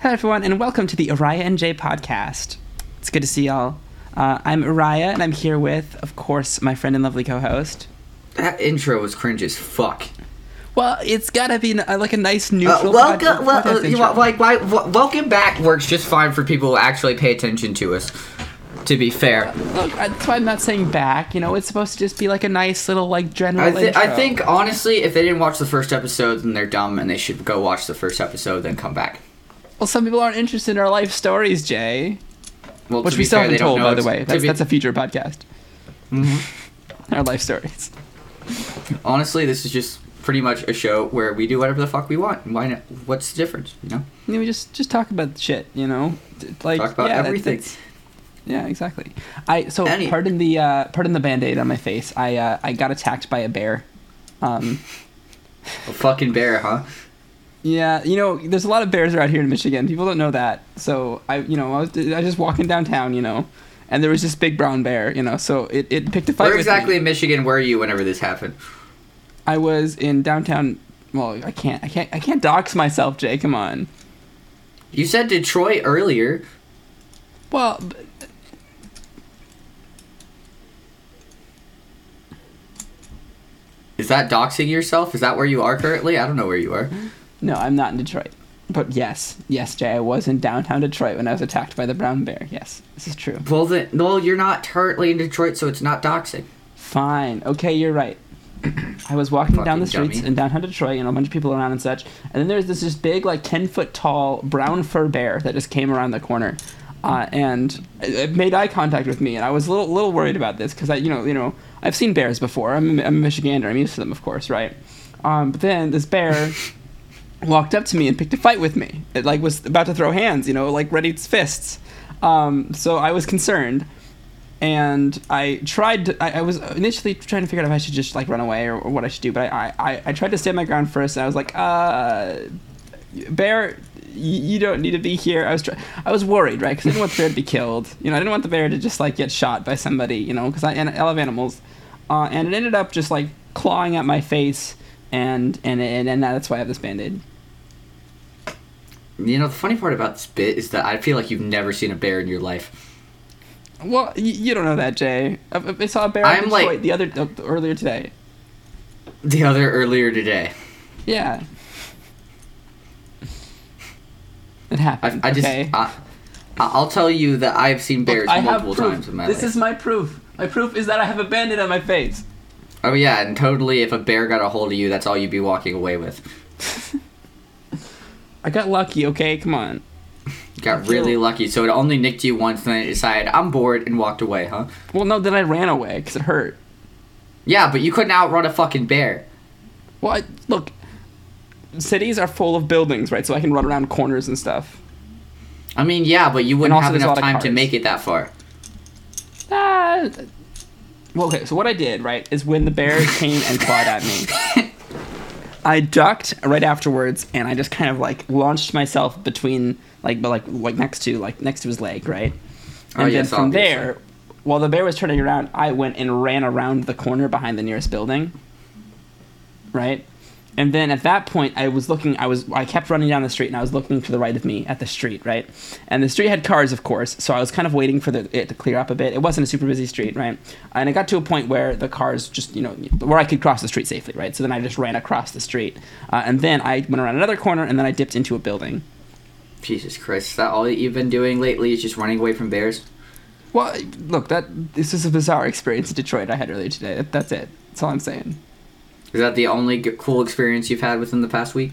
Hello, everyone, and welcome to the Ariah and Jay podcast. It's good to see y'all. Uh, I'm Ariah, and I'm here with, of course, my friend and lovely co-host. That intro was cringe as fuck. Well, it's gotta be uh, like a nice Uh, welcome, pod- well, podcast uh, you intro. know, like, why, w- welcome back works just fine for people who actually pay attention to us. To be fair, Look, that's why I'm not saying back. You know, it's supposed to just be like a nice little like general. I, th- I think honestly, if they didn't watch the first episode, then they're dumb, and they should go watch the first episode, then come back. Well, some people aren't interested in our life stories, Jay. Well, Which we still fair, haven't told, by the way. That's, be- that's a future podcast. Mm-hmm. Our life stories. honestly, this is just pretty much a show where we do whatever the fuck we want. Why not? What's the difference? You know, You know, we just just talk about shit. You know, like talk about yeah, everything. that's- Yeah, exactly. I so Any- pardon the uh, pardon the band-aid on my face. I uh, I got attacked by a bear. Um, A fucking bear, huh? Yeah, you know, there's a lot of bears around here in Michigan. People don't know that. So I, you know, I was I was just walking downtown, you know, and there was this big brown bear, you know. So it, it picked a fight Where exactly in Michigan were you whenever this happened? I was in downtown. Well, I can't I can't I can't dox myself, Jay. Come on. You said Detroit earlier. Well, Is that doxing yourself? Is that where you are currently? I don't know where you are. No, I'm not in Detroit. But yes, yes, Jay, I was in downtown Detroit when I was attacked by the brown bear. Yes, this is true. Well, then, no, you're not currently in Detroit, so it's not doxing. Fine. Okay, you're right. I was walking down the streets dummy. in downtown Detroit, you know, a bunch of people around and such. And then there's this just big, like, 10 foot tall brown fur bear that just came around the corner. Uh, and it made eye contact with me, and I was a little, little worried about this because I, you know, you know, I've seen bears before. I'm, a- I'm a Michigander. I'm used to them, of course, right? Um, but then this bear walked up to me and picked a fight with me. It like was about to throw hands, you know, like ready its fists. Um, so I was concerned, and I tried. To, I, I was initially trying to figure out if I should just like run away or, or what I should do. But I, I, I tried to stand my ground first, and I was like, uh, bear. You don't need to be here. I was try- I was worried, right? Because I didn't want the bear to be killed. You know, I didn't want the bear to just like get shot by somebody. You know, because I I love animals, uh, and it ended up just like clawing at my face, and and and, and that's why I have this band-aid. You know, the funny part about this bit is that I feel like you've never seen a bear in your life. Well, you don't know that, Jay. I, I saw a bear I'm in like- Detroit the other uh, earlier today. The other earlier today. Yeah. It happened. I just, okay. I, I'll tell you that I've seen bears I have multiple times in my this life. is my proof. My proof is that I have a bandit on my face. Oh yeah, and totally, if a bear got a hold of you, that's all you'd be walking away with. I got lucky. Okay, come on. You got really lucky, so it only nicked you once, and then it decided I'm bored and walked away, huh? Well, no, then I ran away because it hurt. Yeah, but you couldn't outrun a fucking bear. Well, I, look, cities are full of buildings, right? So I can run around corners and stuff. I mean, yeah, but you wouldn't have enough time to make it that far. Ah. Well, okay. So what I did, right, is when the bear came and clawed at me, I ducked right afterwards, and I just kind of like launched myself between, like, but like, like next to, like, next to his leg, right. Oh, and Oh, then yes, from obviously. there, while the bear was turning around, I went and ran around the corner behind the nearest building. Right. And then at that point, I was looking. I was. I kept running down the street, and I was looking to the right of me at the street, right. And the street had cars, of course. So I was kind of waiting for the, it to clear up a bit. It wasn't a super busy street, right. And I got to a point where the cars just, you know, where I could cross the street safely, right. So then I just ran across the street, uh, and then I went around another corner, and then I dipped into a building. Jesus Christ, is that all you've been doing lately is just running away from bears? Well, look, that this is a bizarre experience in Detroit I had earlier today. That- That's it. That's all I'm saying. Is that the only g- cool experience you've had within the past week?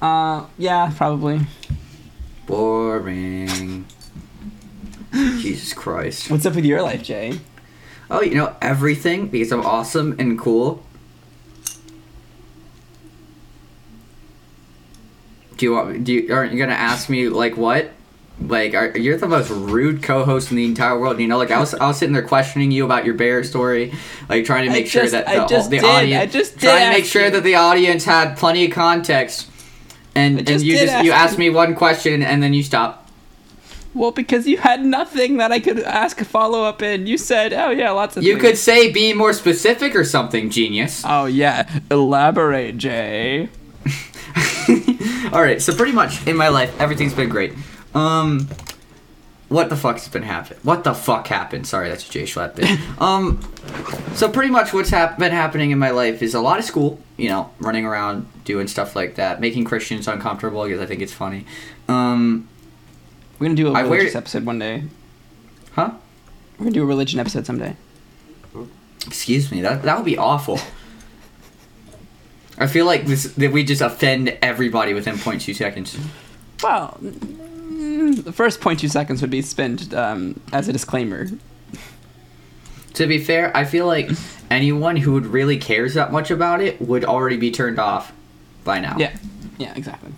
Uh, yeah, probably. Boring. Jesus Christ. What's up with your life, Jay? Oh, you know, everything because I'm awesome and cool. Do you want? Do you aren't you gonna ask me like what? Like, are, you're the most rude co-host in the entire world. You know, like I was, I was sitting there questioning you about your bear story, like trying to I make sure just- that I the, the did. audience, I just did trying to make ask sure you. that the audience had plenty of context. And and you just you asked me one question and then you stopped. Well, because you had nothing that I could ask a follow up in. You said, "Oh yeah, lots of." You things." could say be more specific or something, genius. Oh yeah, elaborate, Jay. All right, so pretty much in my life, everything's been great. Um, what the fuck's been happening? What the fuck happened? Sorry, that's a JSchlatt bit. um, so pretty much what's hap- been happening in my life is a lot of school. You know, running around doing stuff like that, making Christians uncomfortable because I think it's funny. Um, We're gonna do a I wear- religious episode one day. huh? We're gonna do a religion episode someday. Excuse me. That that would be awful. I feel like this that we just offend everybody within 0.2 seconds. Well, the first point two seconds would be spent um, as a disclaimer. To be fair, I feel like anyone who would really cares that much about it would already be turned off by now. Yeah, yeah, exactly.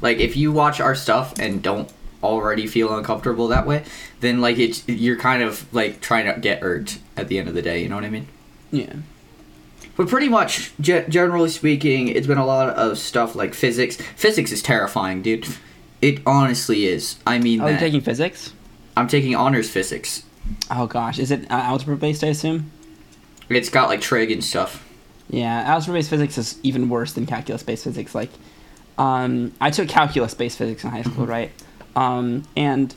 Like if you watch our stuff and don't already feel uncomfortable that way, then like it's you're kind of like trying to get irked at the end of the day. You know what I mean? Yeah. But pretty much, ge- generally speaking, it's been a lot of stuff like physics. Physics is terrifying, dude. It honestly is. I mean, Oh, you're taking physics? I'm taking honors physics. Oh gosh, is it uh, algebra based? I assume. It's got like trig and stuff. Yeah, algebra based physics is even worse than calculus based physics. Like, um, I took calculus based physics in high school, right? Um, and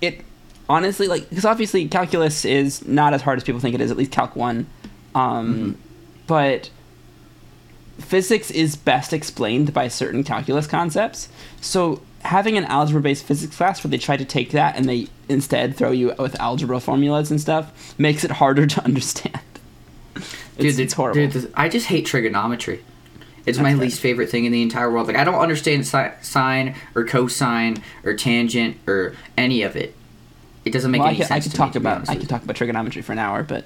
it honestly, like, because obviously calculus is not as hard as people think it is. At least Calc one, um, but physics is best explained by certain calculus concepts. So having an algebra based physics class where they try to take that and they instead throw you with algebra formulas and stuff makes it harder to understand. It's, Dude, it's horrible. Dude, this- I just hate trigonometry. It's my That's fair. least favorite thing in the entire world. Like I don't understand si- sine or cosine or tangent or any of it. It doesn't make well, I any could, sense. I could to talk me, about I could talk about trigonometry for an hour, but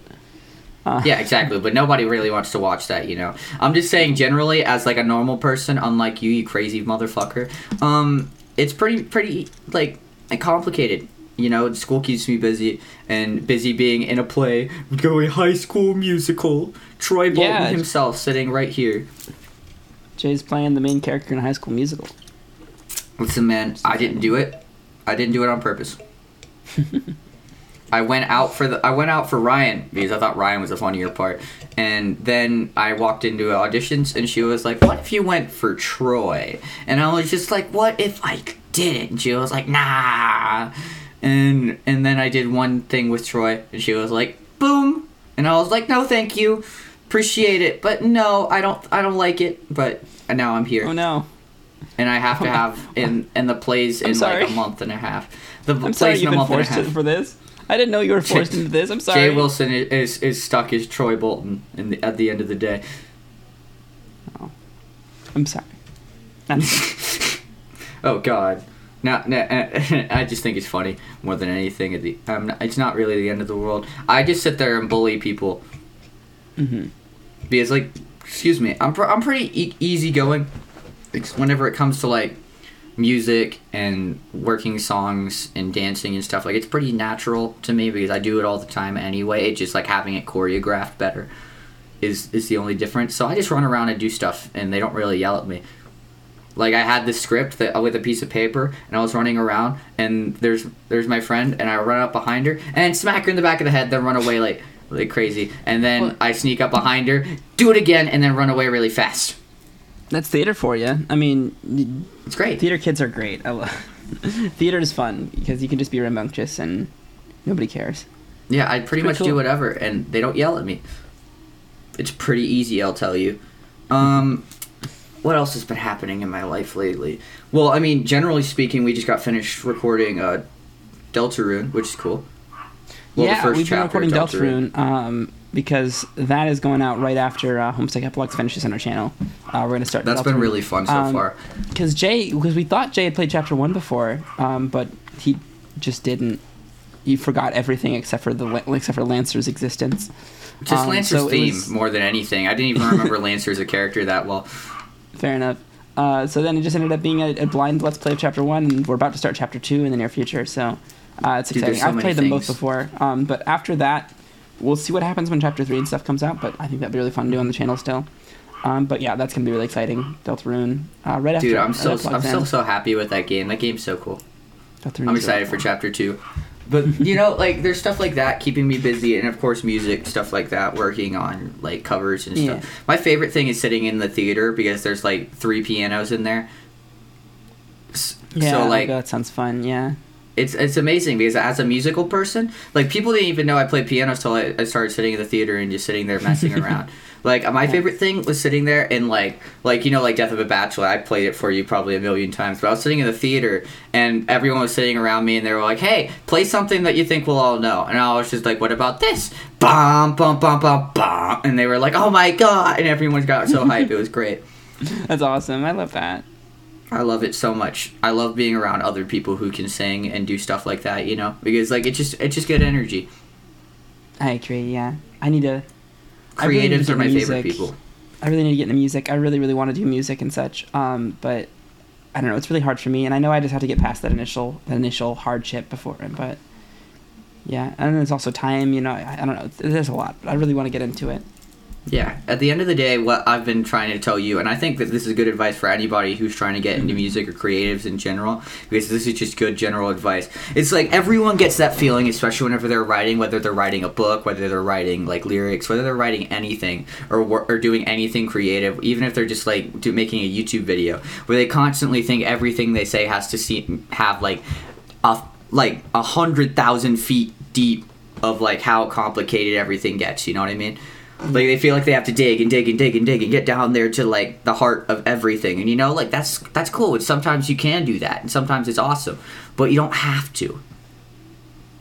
uh, Yeah, exactly. But nobody really wants to watch that, you know. I'm just saying, generally, as like a normal person, unlike you, you crazy motherfucker. Um, it's pretty, pretty like complicated. You know, school keeps me busy, and busy being in a play, going High School Musical. Troy Bolton Yeah. himself sitting right here. Jay's playing the main character in a High School Musical. Listen, man, I didn't do it. I didn't do it on purpose. I went out for the I went out for Ryan because I thought Ryan was the funnier part, and then I walked into auditions and she was like, "What if you went for Troy?" And I was just like, "What if I didn't?" And she was like, "Nah." And and then I did one thing with Troy, and she was like, "Boom," and I was like, "No, thank you, appreciate it, but no, I don't I don't like it." But now I'm here Oh no! and I have to have in and the plays I'm in like a month and a half. The I'm plays sorry in a been month and a forced half. to, for this. I didn't know you were forced Jay- into this. I'm sorry. Jay Wilson is, is is stuck as Troy Bolton in the, at the end of the day. Oh, I'm sorry. Oh God. No, no, I just think it's funny more than anything. At the, um, it's not really the end of the world. I just sit there and bully people Mm-hmm. because, like, excuse me, I'm pr- I'm pretty e- easygoing. Whenever it comes to like music and working songs and dancing and stuff, like it's pretty natural to me because I do it all the time anyway. It's just like having it choreographed better is is the only difference. So I just run around and do stuff, and they don't really yell at me. Like I had this script that uh, with a piece of paper, and I was running around, and there's there's my friend, and I run up behind her and smack her in the back of the head, then run away like like crazy, and then Well- I sneak up behind her, do it again, and then run away really fast. That's theater for you. I mean, It's great. theater kids are great. I love theater is fun because you can just be rambunctious and nobody cares. Yeah, I pretty much do whatever, and they don't yell at me. It's pretty easy, I'll tell you. Um, what else has been happening in my life lately? Well, I mean, generally speaking, we just got finished recording uh, Deltarune, which is cool. Well, the yeah, first we've been recording of Deltarune um, because that is going out right after uh, Homestuck Epilogues finishes on our channel. Uh, we're gonna start. That's been really fun so far. Because Jay, because we thought Jay had played chapter one before, um, but he just didn't. He forgot everything except for the except for Lancer's existence. Just Um, Lancer's so theme was- more than anything. I didn't even remember Lancer as a character that well. Fair enough. Uh, so then it just ended up being a, a blind let's play of chapter one, and we're about to start chapter two in the near future. So uh, it's Dude, exciting. so I've played them both before, um, but after that, we'll see what happens when chapter three and stuff comes out. But I think that'd be really fun to do on the channel still. Um, but yeah, that's gonna be really exciting. Deltarune, uh, right after. Dude, I'm so I'm Lockdown. so so happy with that game. That game's so cool. Deltarune I'm excited for chapter two. But you know, like there's stuff like that keeping me busy, and of course music stuff like that, working on like covers and stuff. Yeah. My favorite thing is sitting in the theater because there's like three pianos in there, Yeah, so like that sounds fun. Yeah. It's it's amazing because as a musical person, like people didn't even know I played piano until I, I started sitting in the theater and just sitting there messing around. Like my favorite thing was sitting there and like like you know like Death of a Bachelor. I played it for you probably a million times, but I was sitting in the theater and everyone was sitting around me and they were like, "Hey, play something that you think we'll all know." And I was just like, "What about this?" Bum bum bum bum bum, and they were like, "Oh my god!" And everyone got so hyped. It was great. That's awesome. I love that. I love it so much. I love being around other people who can sing and do stuff like that, you know, because like it's just it's just good energy. I agree. Yeah. I need to. I really need to Creatives are my into favorite music. people. I really need to get into music. I really, really want to do music and such. Um, but I don't know. It's really hard for me, and I know I just have to get past that initial, that initial hardship before. It but yeah, and then there's also time. You know, I, I don't know. There's a lot. But I really want to get into it. Yeah. At the end of the day, what I've been trying to tell you, and I think that this is good advice for anybody who's trying to get into mm-hmm. music or creatives in general, because this is just good general advice. It's like everyone gets that feeling, especially whenever they're writing, whether they're writing a book, whether they're writing like lyrics, whether they're writing anything or or doing anything creative, even if they're just like do, making a YouTube video, where they constantly think everything they say has to see have like a like a hundred thousand feet deep of like how complicated everything gets. You know what I mean? Like they feel like they have to dig and dig and dig and dig and get down there to like the heart of everything. And you know, like that's that's cool. And sometimes you can do that, and sometimes it's awesome, but you don't have to.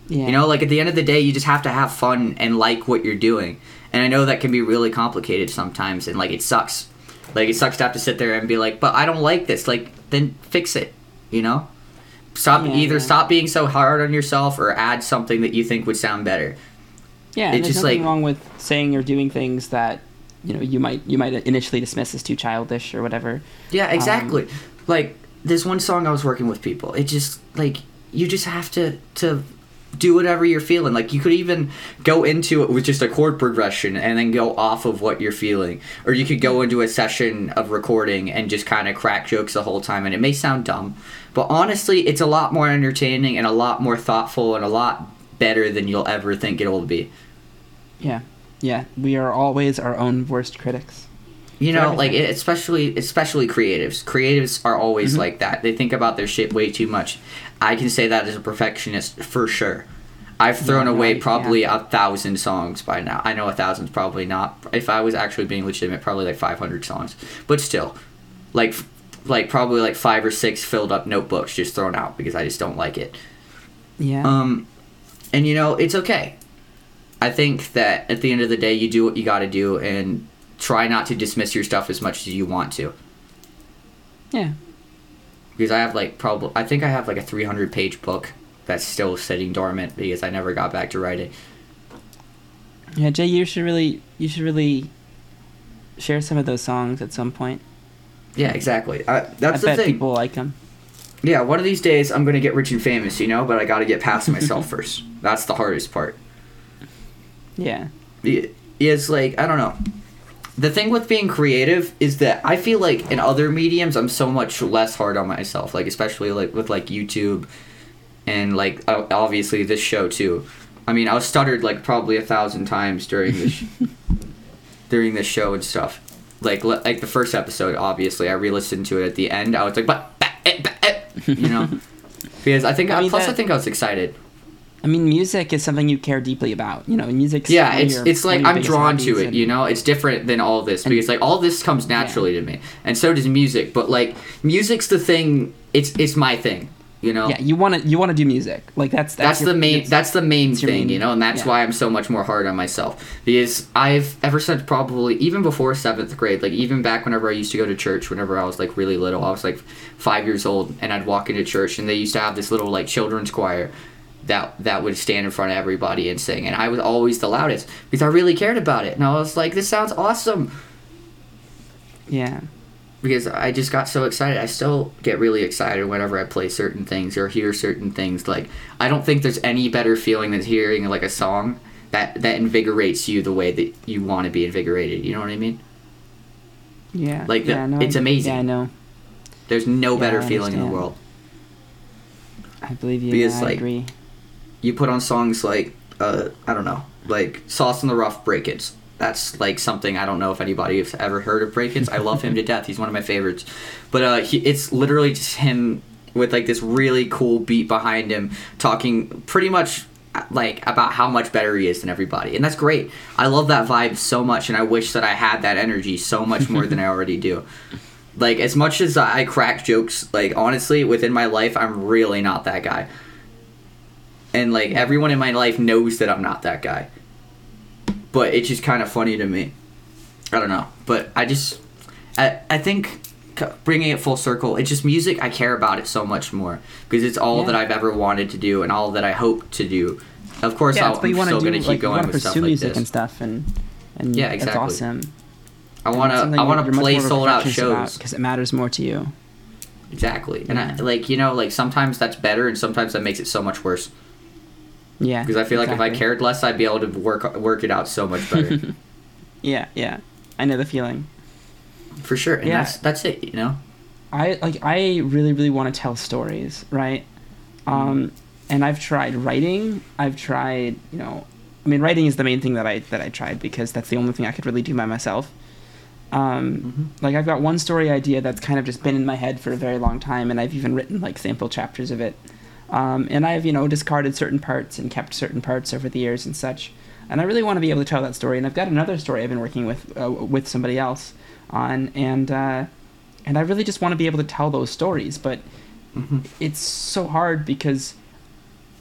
Yeah. You know, like at the end of the day, you just have to have fun and like what you're doing. And I know that can be really complicated sometimes, and like it sucks. Like it sucks to have to sit there and be like, "But I don't like this." Like then fix it. You know, stop Yeah, either yeah. stop being so hard on yourself or add something that you think would sound better. Yeah, It and there's just, nothing like- wrong with saying or doing things that you know you might you might initially dismiss as too childish or whatever. Yeah, Um, exactly. like this one song I was working with people. It just like you just have to to do whatever you're feeling. Like you could even go into it with just a chord progression and then go off of what you're feeling. Or you could go into a session of recording and just kind of crack jokes the whole time and it may sound dumb, but honestly, it's a lot more entertaining and a lot more thoughtful and a lot better than you'll ever think it'll be. Yeah, yeah. We are always our own worst critics. You know, like especially especially creatives. Creatives are always Mhm. like that. They think about their shit way too much. I can say that as a perfectionist for sure. I've thrown Yeah, away probably a thousand songs by now. I know a thousand's probably not. If I was actually being legitimate, probably like five hundred songs. But still, like like probably like five or six filled up notebooks just thrown out because I just don't like it. Yeah. Um, and you know, it's okay. I think that at the end of the day, you do what you got to do and try not to dismiss your stuff as much as you want to. yeah. Because I have like probably, I think I have like a 300 page book that's still sitting dormant because I never got back to writing. Yeah, Jay, you should really you should really share some of those songs at some point. Yeah, exactly. I, that's I the bet thing. people like them. Yeah, one of these days I'm gonna get rich and famous, you know. But I got to get past myself first. That's the hardest part. Yeah. it's like I don't know. The thing with being creative is that I feel like in other mediums I'm so much less hard on myself. Like especially like with like YouTube, and like obviously this show too. I mean I was stuttered like probably a thousand times during this during this show and stuff. Like like the first episode, obviously I re-listened to it at the end. I was like, but, eh, eh," you know, because I think I mean, plus I think I was excited. I mean, music is something you care deeply about. You know, music. yeah it's it's like i'm drawn to it you know it's different than all this And- because like all this comes naturally to me and so does music but like music's the thing it's it's my thing you know Yeah, you want to you want to do music. Like that's that's, your- the main that's the main thing main- you know and that's yeah. why i'm so much more hard on myself because i've ever since probably even before seventh grade like even back whenever i used to go to church whenever i was like really little i was like five years old and i'd walk into church and they used to have this little like children's choir that that would stand in front of everybody and sing and i was always the loudest because i really cared about it and i was like this sounds awesome yeah. Because I just got so excited. I still get really excited whenever I play certain things or hear certain things. Like I don't think there's any better feeling than hearing like a song that that invigorates you the way that you want to be invigorated. You know what I mean? Yeah. Like the- yeah, no, it's amazing. Yeah, I know. There's no Yeah, better feeling in the world. I believe you. Because, yeah, like, agree. You put on songs like uh I don't know, like Sauce in the Rough Break-Ins. That's like something I don't know if anybody has ever heard of Break-Ins. I love him to death. He's one of my favorites. But uh he, it's literally just him with like this really cool beat behind him, talking pretty much like about how much better he is than everybody, and that's great. I love that vibe so much, and I wish that I had that energy so much more than I already do. Like as much as I crack jokes, like honestly, within my life, I'm really not that guy. And like everyone in my life knows that I'm not that guy. But it's just kind of funny to me. I don't know, but I just I I think bringing it full circle, it's just music. I care about it so much more because it's all Yeah. that I've ever wanted to do and all that I hope to do. Of course, yeah, I'll, I'm you want to still do. going to keep like, going with stuff like music this. and stuff, and and Yeah, That's exactly. awesome. I want to I want to play sold out shows. because it matters more to you. Exactly, and I, like you know, like sometimes that's better, and sometimes that makes it so much worse. Yeah. Because I feel like if I cared less, I'd be able to work work it out so much better. Yeah, yeah. I know the feeling. For sure, and Yeah. that's that's it. You know. I like I really really want to tell stories, right? Um, and I've tried writing. I've tried, you know, I mean, writing is the main thing that I that I tried because that's the only thing I could really do by myself. Um, Mhm. like I've got one story idea that's kind of just been in my head for a very long time, and I've even written like sample chapters of it. Um, and I've you know discarded certain parts and kept certain parts over the years and such. And I really want to be able to tell that story. And I've got another story I've been working with uh, with somebody else on, and uh, and I really just want to be able to tell those stories. But hmm it's so hard because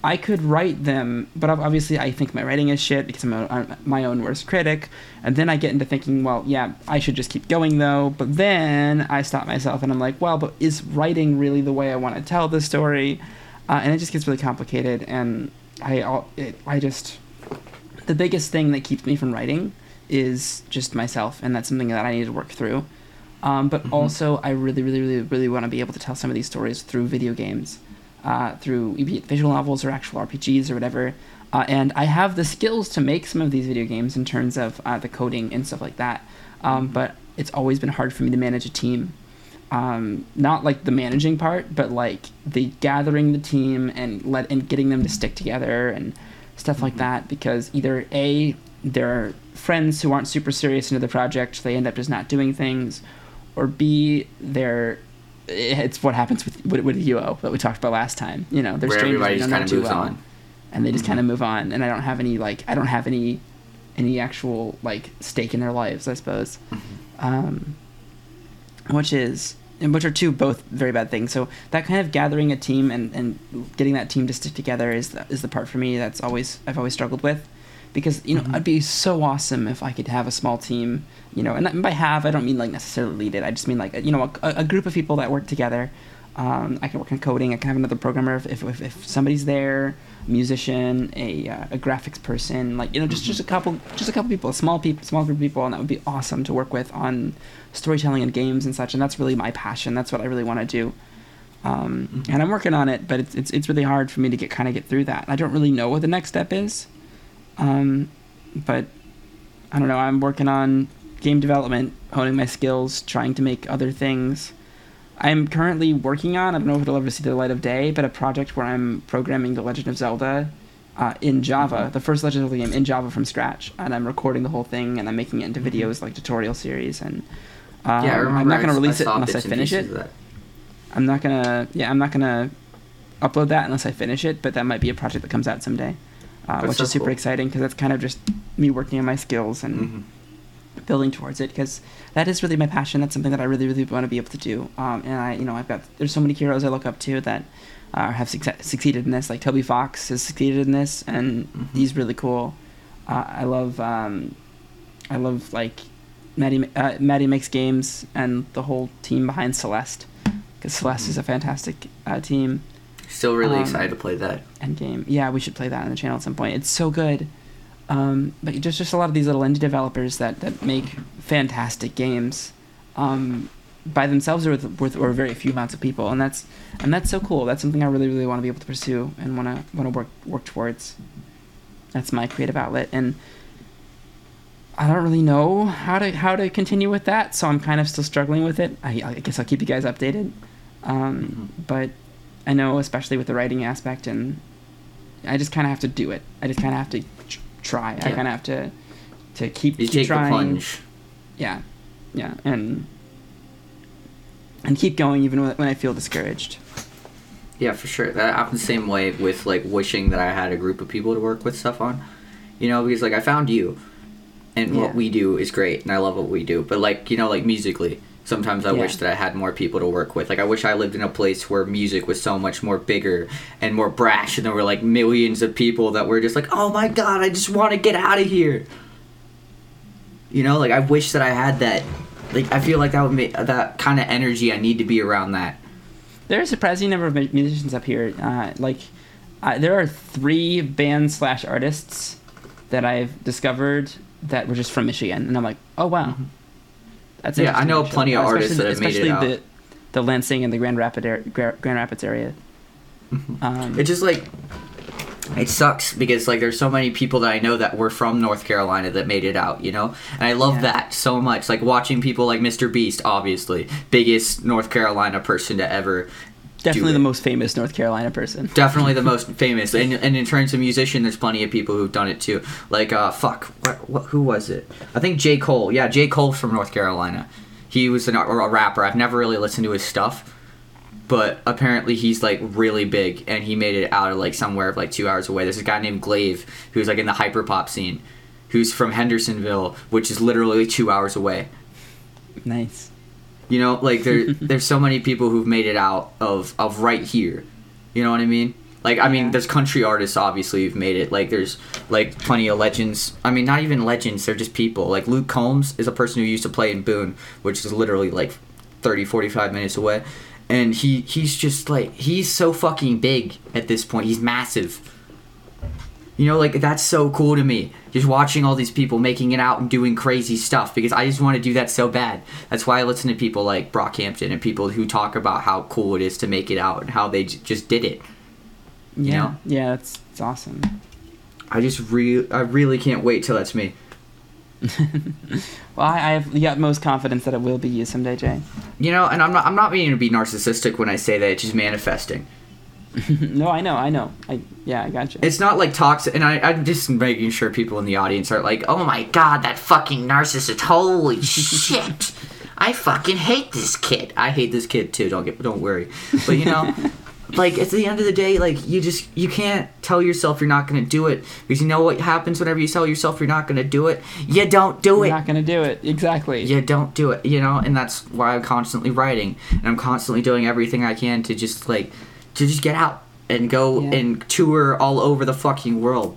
I could write them, but obviously I think my writing is shit because I'm, a, I'm my own worst critic. And then I get into thinking, well, yeah, I should just keep going though. But then I stop myself and I'm like, well, but is writing really the way I want to tell the story? Uh, and it just gets really complicated. And I, it, I just, the biggest thing that keeps me from writing is just myself, and that's something that I need to work through. Um, but Mhm. also, I really, really, really, really want to be able to tell some of these stories through video games, uh, through visual novels or actual RPGs or whatever. Uh, and I have the skills to make some of these video games in terms of uh, the coding and stuff like that. Um, but it's always been hard for me to manage a team. Um, not like the managing part, but like the gathering the team and let and getting them to stick together and stuff like Mhm. that. Because either a they're friends who aren't super serious into the project, they end up just not doing things, or b they're it's what happens with with, with UO that we talked about last time. You know, they're Where strangers we just don't know too well on. and they just Mhm. kind of move on and i don't have any like i don't have any any actual like stake in their lives i suppose Mm-hmm. um which is and which are two both very bad things. So that kind of gathering a team and and getting that team to stick together is the, is the part for me that's always i've always struggled with. Because you know Mhm. it'd be so awesome if i could have a small team you know and that- by have i don't mean like necessarily lead it. I just mean like you know a, a group of people that work together. Um, I can work on coding. I can have another programmer if, if, if somebody's there, musician, a, uh, a graphics person, like you know, just, just a couple, just a couple people, a small people, small group of people, and that would be awesome to work with on storytelling and games and such. And that's really my passion. That's what I really want to do. Um, Mhm. And I'm working on it, but it's, it's it's really hard for me to get kind of get through that. I don't really know what the next step is, um, but I don't know. I'm working on game development, honing my skills, trying to make other things. I'm currently working on, I don't know if it'll ever see the light of day, but a project where I'm programming The Legend of Zelda uh, in Java, Mhm. the first Legend of Zelda game in Java from scratch. And I'm recording the whole thing and I'm making it into Mhm. videos like tutorial series. And um, yeah, I remember. I'm not going to release I it unless I finish it. I'm not going to, yeah, I'm not going to upload that unless I finish it, but that might be a project that comes out someday, uh, which is super cool. exciting because that's kind of just me working on my skills and Mhm. building towards it because that is really my passion. That's something that I really, really want to be able to do. Um, and I, you know, I've got there's so many heroes I look up to that uh, have succe- succeeded in this. Like Toby Fox has succeeded in this, and Mhm. he's really cool. Uh, I love, um, I love like Maddy, uh, Maddy makes games and the whole team behind Celeste because Celeste is a fantastic uh, team Still really Um, excited to play that. end game. Yeah, we should play that on the channel at some point. It's so good. Um, but just just a lot of these little indie developers that, that make fantastic games um, by themselves or with, with or very few amounts of people, and that's and that's so cool. That's something I really really want to be able to pursue and want to want to work work towards. That's my creative outlet, and I don't really know how to how to continue with that. So I'm kind of still struggling with it. I, I guess I'll keep you guys updated. Um, But I know, especially with the writing aspect, and I just kind of have to do it. I just kind of have to tr- try. I kind of have to to keep, You keep take trying. the plunge. Yeah, yeah, and and keep going even when when I feel discouraged. Yeah, for sure. That happened the same way with like wishing that I had a group of people to work with stuff on. You know, because like I found you, and Yeah. what we do is great, and I love what we do. But like you know, like musically, sometimes I Yeah. wish that I had more people to work with. Like I wish I lived in a place where music was so much more bigger and more brash, and there were like millions of people that were just like, oh my god, I just want to get out of here. You know, like I wish that I had that. Like I feel like that would make that kind of energy. I need to be around that. There are a surprising number of musicians up here. Uh, like, uh, there are three bands slash artists that I've discovered that were just from Michigan, and I'm like, oh wow, that's Mm-hmm. Yeah, I know plenty of artists especially- that have made it especially out. the the Lansing and the Grand Rapid Gra- Grand Rapids area. Um, It just like it sucks because like there's so many people that I know that were from North Carolina that made it out, you know? And I love Yeah. that so much. Like watching people like Mr. Beast, obviously, biggest North Carolina person to ever definitely the most famous North Carolina person. definitely the most famous. And, and in terms of musician, there's plenty of people who've done it too. Like uh fuck, what, what who was it? I think J. Cole. Yeah, J. Cole's from North Carolina. He was an, a rapper. I've never really listened to his stuff. But apparently he's like really big and he made it out of like somewhere of like two hours away. There's a guy named Glaive who's like in the hyperpop scene, who's from Hendersonville, which is literally two hours away. Nice. You know, like there there's so many people who've made it out of of right here. You know what I mean? Like I mean, there's country artists obviously who've made it. Like there's like plenty of legends. I mean, not even legends. They're just people. Like Luke Combs is a person who used to play in Boone, which is literally like 30, 45 minutes away. And he he's just like he's so fucking big at this point. He's massive. You know, like that's so cool to me. Just watching all these people making it out and doing crazy stuff because I just want to do that so bad. That's why I listen to people like Brockhampton and people who talk about how cool it is to make it out and how they j- just did it. Yeah, know? yeah, that's it's awesome. I just really, I really can't wait till that's me. Well, I, I have the utmost confidence that it will be you someday, Jay. You know, and I'm not, I'm not meaning to be narcissistic when I say that it's just manifesting. no, I know, I know. I yeah, I got you. It's not like toxic, and I, I'm just making sure people in the audience are like, oh my god, that fucking narcissist, holy shit. I fucking hate this kid. I hate this kid too. Don't get, don't worry. But you know, like at the end of the day, like you just you can't tell yourself you're not gonna do it because you know what happens whenever you tell yourself you're not gonna do it. You don't do it. You're not gonna do it exactly. you don't do it. You know, and that's why I'm constantly writing and I'm constantly doing everything I can to just like to just get out and go Yeah. and tour all over the fucking world.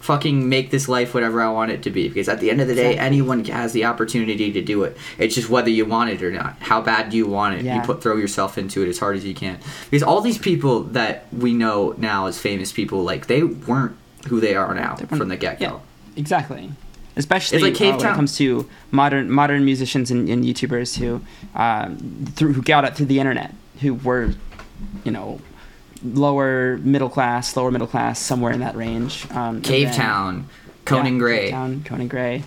Fucking make this life whatever I want it to be because at the end of the day, anyone has the opportunity to do it. It's just whether you want it or not. How bad do you want it? You put throw yourself into it as hard as you can. Because all these people that we know now as famous people, like they weren't who they are now from the get go. yeah. Exactly. Especially It's like Cave uh, when it comes to modern modern musicians and, and YouTubers who um, through who got it through the internet, who were, you know, lower middle class, lower middle class, somewhere in that range. Um, Cave then- Town, Conan yeah, Gray. Cavetown, Conan Gray.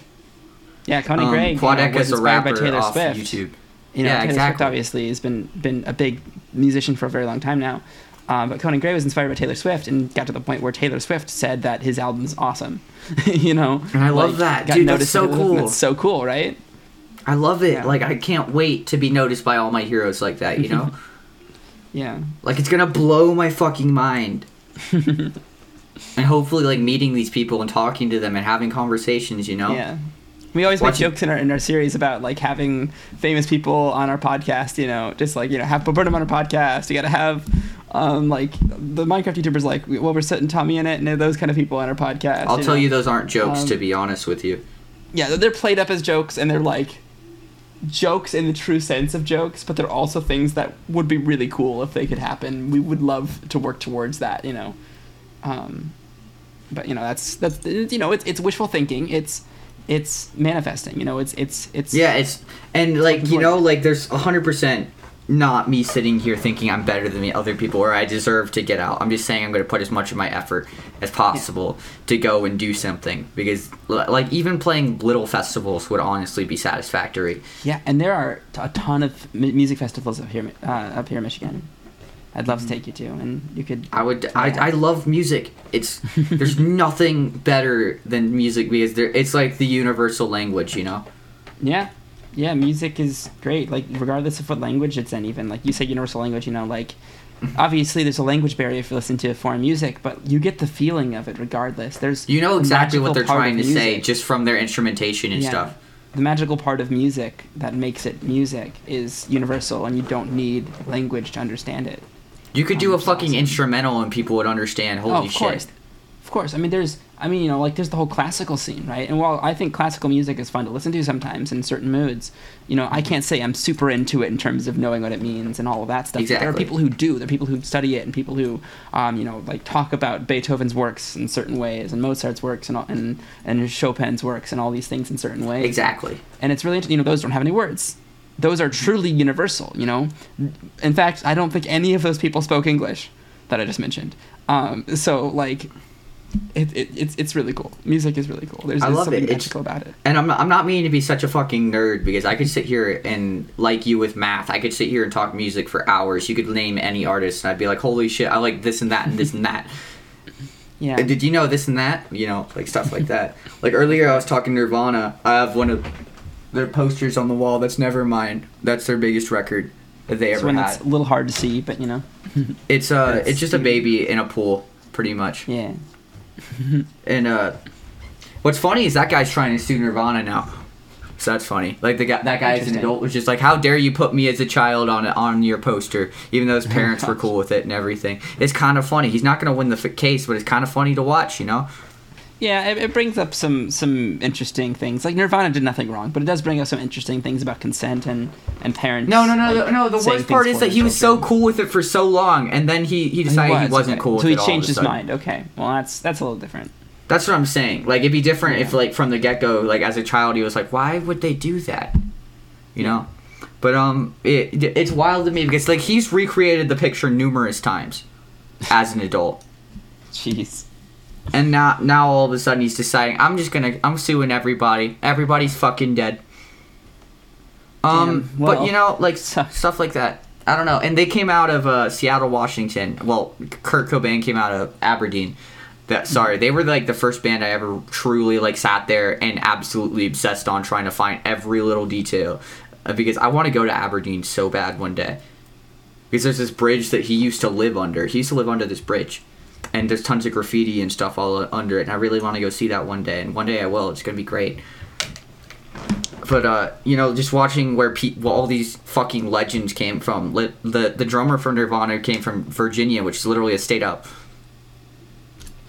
Yeah, Conan Um, Gray. you know, was is a inspired by Taylor off Swift. YouTube. You know, Yeah, Taylor Swift exactly. obviously has been been a big musician for a very long time now. Um, but Conan Gray was inspired by Taylor Swift and got to the point where Taylor Swift said that his album's awesome. you know, And I love that. Dude, that's so cool. That's so cool, right? I love it. Yeah. Like I can't wait to be noticed by all my heroes like that. You know, Yeah. like it's gonna blow my fucking mind. and hopefully, like meeting these people and talking to them and having conversations. You know. Yeah. We always Watching- make jokes in our in our series about like having famous people on our podcast. You know, just like you know, have Bo Burnham on our podcast. You got to have, um, like the Minecraft YouTubers, like well, we're setting TommyInnit, and those kind of people on our podcast. I'll tell know? you, those aren't jokes. Um, to be honest with you. yeah, they're played up as jokes and they're like jokes in the true sense of jokes, but they're also things that would be really cool if they could happen. We would love to work towards that, you know. Um, but you know, that's that's you know, it's it's wishful thinking. It's it's manifesting. You know, it's it's it's Yeah, it's and like you know, like there's a hundred percent not me sitting here thinking I'm better than the other people or I deserve to get out. I'm just saying I'm going to put as much of my effort as possible to go and do something because like even playing little festivals would honestly be satisfactory. Yeah, and there are a ton of music festivals up here uh, up here in Michigan. I'd love to take you to, and you could. I would I, I love music. It's there's nothing better than music because there it's like the universal language, you know. Yeah, yeah, music is great. Like regardless of what language it's in, even like you say universal language. You know, like mm-hmm. obviously there's a language barrier if you listen to foreign music, but you get the feeling of it regardless. There's You know exactly what they're trying to say just from their instrumentation and Yeah. stuff. The magical part of music that makes it music is universal, and you don't need language to understand it. You could do a fucking awesome. instrumental and people would understand. Holy oh, of shit. course. Of course. I mean, there's, I mean, you know, like there's the whole classical scene, right? And while I think classical music is fun to listen to sometimes in certain moods, you know, I can't say I'm super into it in terms of knowing what it means and all of that stuff. But There are people who do. There are people who study it and people who, um, you know, like talk about Beethoven's works in certain ways and Mozart's works and all, and and Chopin's works and all these things in certain ways. Exactly. And it's really, interesting. you know, those don't have any words. Those are truly universal, you know? In fact, I don't think any of those people spoke English that I just mentioned. Um, so, like, it, it, it's, it's really cool. Music is really cool. There's, I love something it. It's- magical about it. And I'm not, I'm not meaning to be such a fucking nerd because I could sit here and like you with math. I could sit here and talk music for hours. You could name any artist and I'd be like, holy shit, I like this and that and this and that. Yeah. And did you know this and that? You know, like stuff like that. like earlier, I was talking Nirvana. I have one of their posters on the wall. That's never Nevermind. That's their biggest record that they It's ever one had. that's a little hard to see, but, you know, It's uh, That's it's just a baby in a pool, pretty much. yeah. And uh, what's funny is that guy's trying to sue Nirvana now. So that's funny. Like the guy, that guy an adult was just like, "How dare you put me as a child on on your poster?" Even though his parents were cool with it and everything. It's kind of funny. He's not gonna win the f- case, but it's kind of funny to watch. You know? Yeah, it, it brings up some some interesting things. Like Nirvana did nothing wrong, but it does bring up some interesting things about consent and and parents. No, no, no, like, no. no the worst part is that he was so cool with it for so long, and then he he decided he, was, wasn't okay. cool with So he it. all of changed his mind. Okay, well that's that's a little different. That's what I'm saying. Like it'd be different if like from the get go, like as a child, he was like, "Why would they do that?" You know. But um, it it's wild to me because like he's recreated the picture numerous times, as an adult, Jeez. And now now all of a sudden he's deciding I'm just gonna I'm suing everybody. Everybody's fucking dead. Um, Damn, but you know, like stuff like that. I don't know. And they came out of uh, Seattle, Washington. Well, Kurt Cobain came out of Aberdeen. That sorry, they were like the first band I ever truly like sat there and absolutely obsessed on trying to find every little detail, uh, because I want to go to Aberdeen so bad one day. Because there's this bridge that he used to live under. He used to live under this bridge, and there's tons of graffiti and stuff all under it. And I really want to go see that one day. And one day I will. It's gonna be great but uh, you know, just watching where pe- well, all these fucking legends came from. Li- the the drummer for Nirvana came from Virginia, which is literally a state up,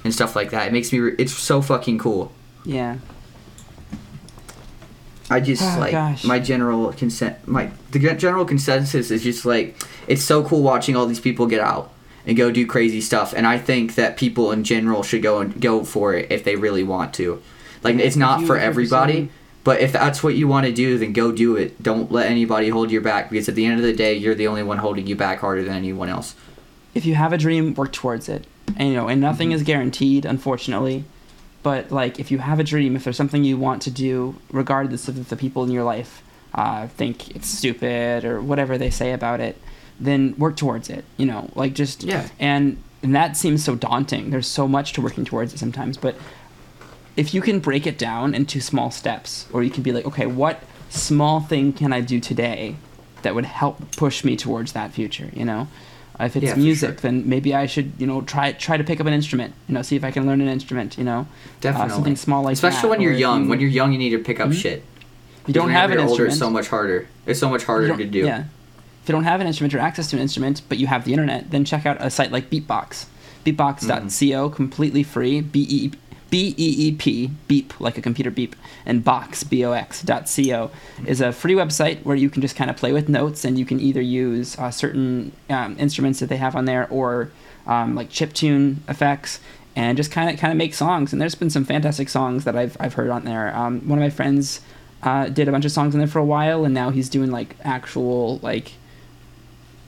and stuff like that. It makes me. Re- it's so fucking cool. Yeah. I just Oh, like gosh. my general consent. My the gen- general consensus is just like it's so cool watching all these people get out and go do crazy stuff. And I think that people in general should go and go for it if they really want to. Like it's not for everybody. But if that's what you want to do, then go do it. Don't let anybody hold you back because at the end of the day, you're the only one holding you back harder than anyone else. If you have a dream, work towards it. And you know, and nothing Mm-hmm. is guaranteed, unfortunately. But like, if you have a dream, if there's something you want to do, regardless of if the people in your life uh, think it's stupid or whatever they say about it, then work towards it. You know, like just Yeah. And and that seems so daunting. There's so much to working towards it sometimes, but if you can break it down into small steps, or you can be like, okay, what small thing can I do today that would help push me towards that future? You know, if it's Yeah, music, sure. then maybe I should, you know, try try to pick up an instrument. You know, see if I can learn an instrument. You know, Definitely. uh, something small like that. Especially that. when you're young. you- When you're young, you need to pick up Mhm. shit. if you don't have an older, instrument, it's so much harder. It's so much harder to do. Yeah. If you don't have an instrument or access to an instrument, but you have the internet, then check out a site like BeepBox. BeepBox.co, completely free. B E B E E P, beep, like a computer beep, and box, B O X, dot co, is a free website where you can just kind of play with notes and you can either use uh, certain um, instruments that they have on there or um, like chiptune effects and just kind of kind of make songs. And there's been some fantastic songs that I've, I've heard on there. Um, one of my friends uh, did a bunch of songs in there for a while, and now he's doing like actual like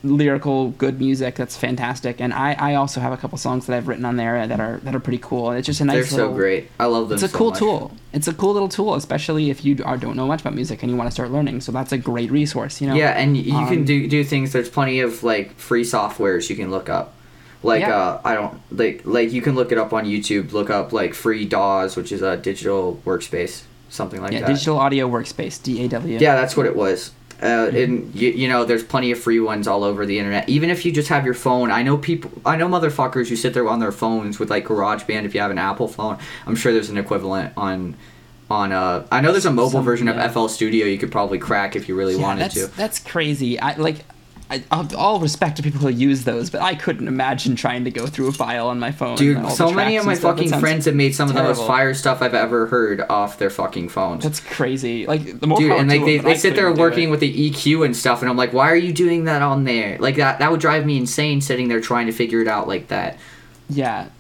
lyrical good music that's fantastic. And I, I also have a couple songs that I've written on there that are that are pretty cool. And it's just a nice They're so great. I love them. It's a so cool much. tool. It's a cool little tool, especially if you are, don't know much about music and you want to start learning. So that's a great resource. You know. Yeah, and you can Um, do do things. There's plenty of like free softwares you can look up. Like Yeah. uh, I don't like like you can look it up on YouTube. Look up like free DAWs, which is a digital workspace. something like that. yeah, that. digital audio workspace, DAW. Yeah, that's what it was. Uh, and you, you know, there's plenty of free ones all over the internet. Even if you just have your phone, I know people, I know motherfuckers who sit there on their phones with like GarageBand. If you have an Apple phone, I'm sure there's an equivalent on, on. Uh, I know there's a mobile Some- version yeah. of FL Studio you could probably crack if you really Yeah, wanted that's, to. That's crazy. I like. I, all- all respect to people who use those, but I couldn't imagine trying to go through a file on my phone. Dude, and all the so many of my stuff. Fucking friends have made some of the most fire stuff I've ever heard off their fucking phones. That's crazy. Like the more Dude, and like they, they sit there working with the EQ and stuff, and I'm like, why are you doing that on there? Like that that would drive me insane sitting there trying to figure it out like that. Yeah,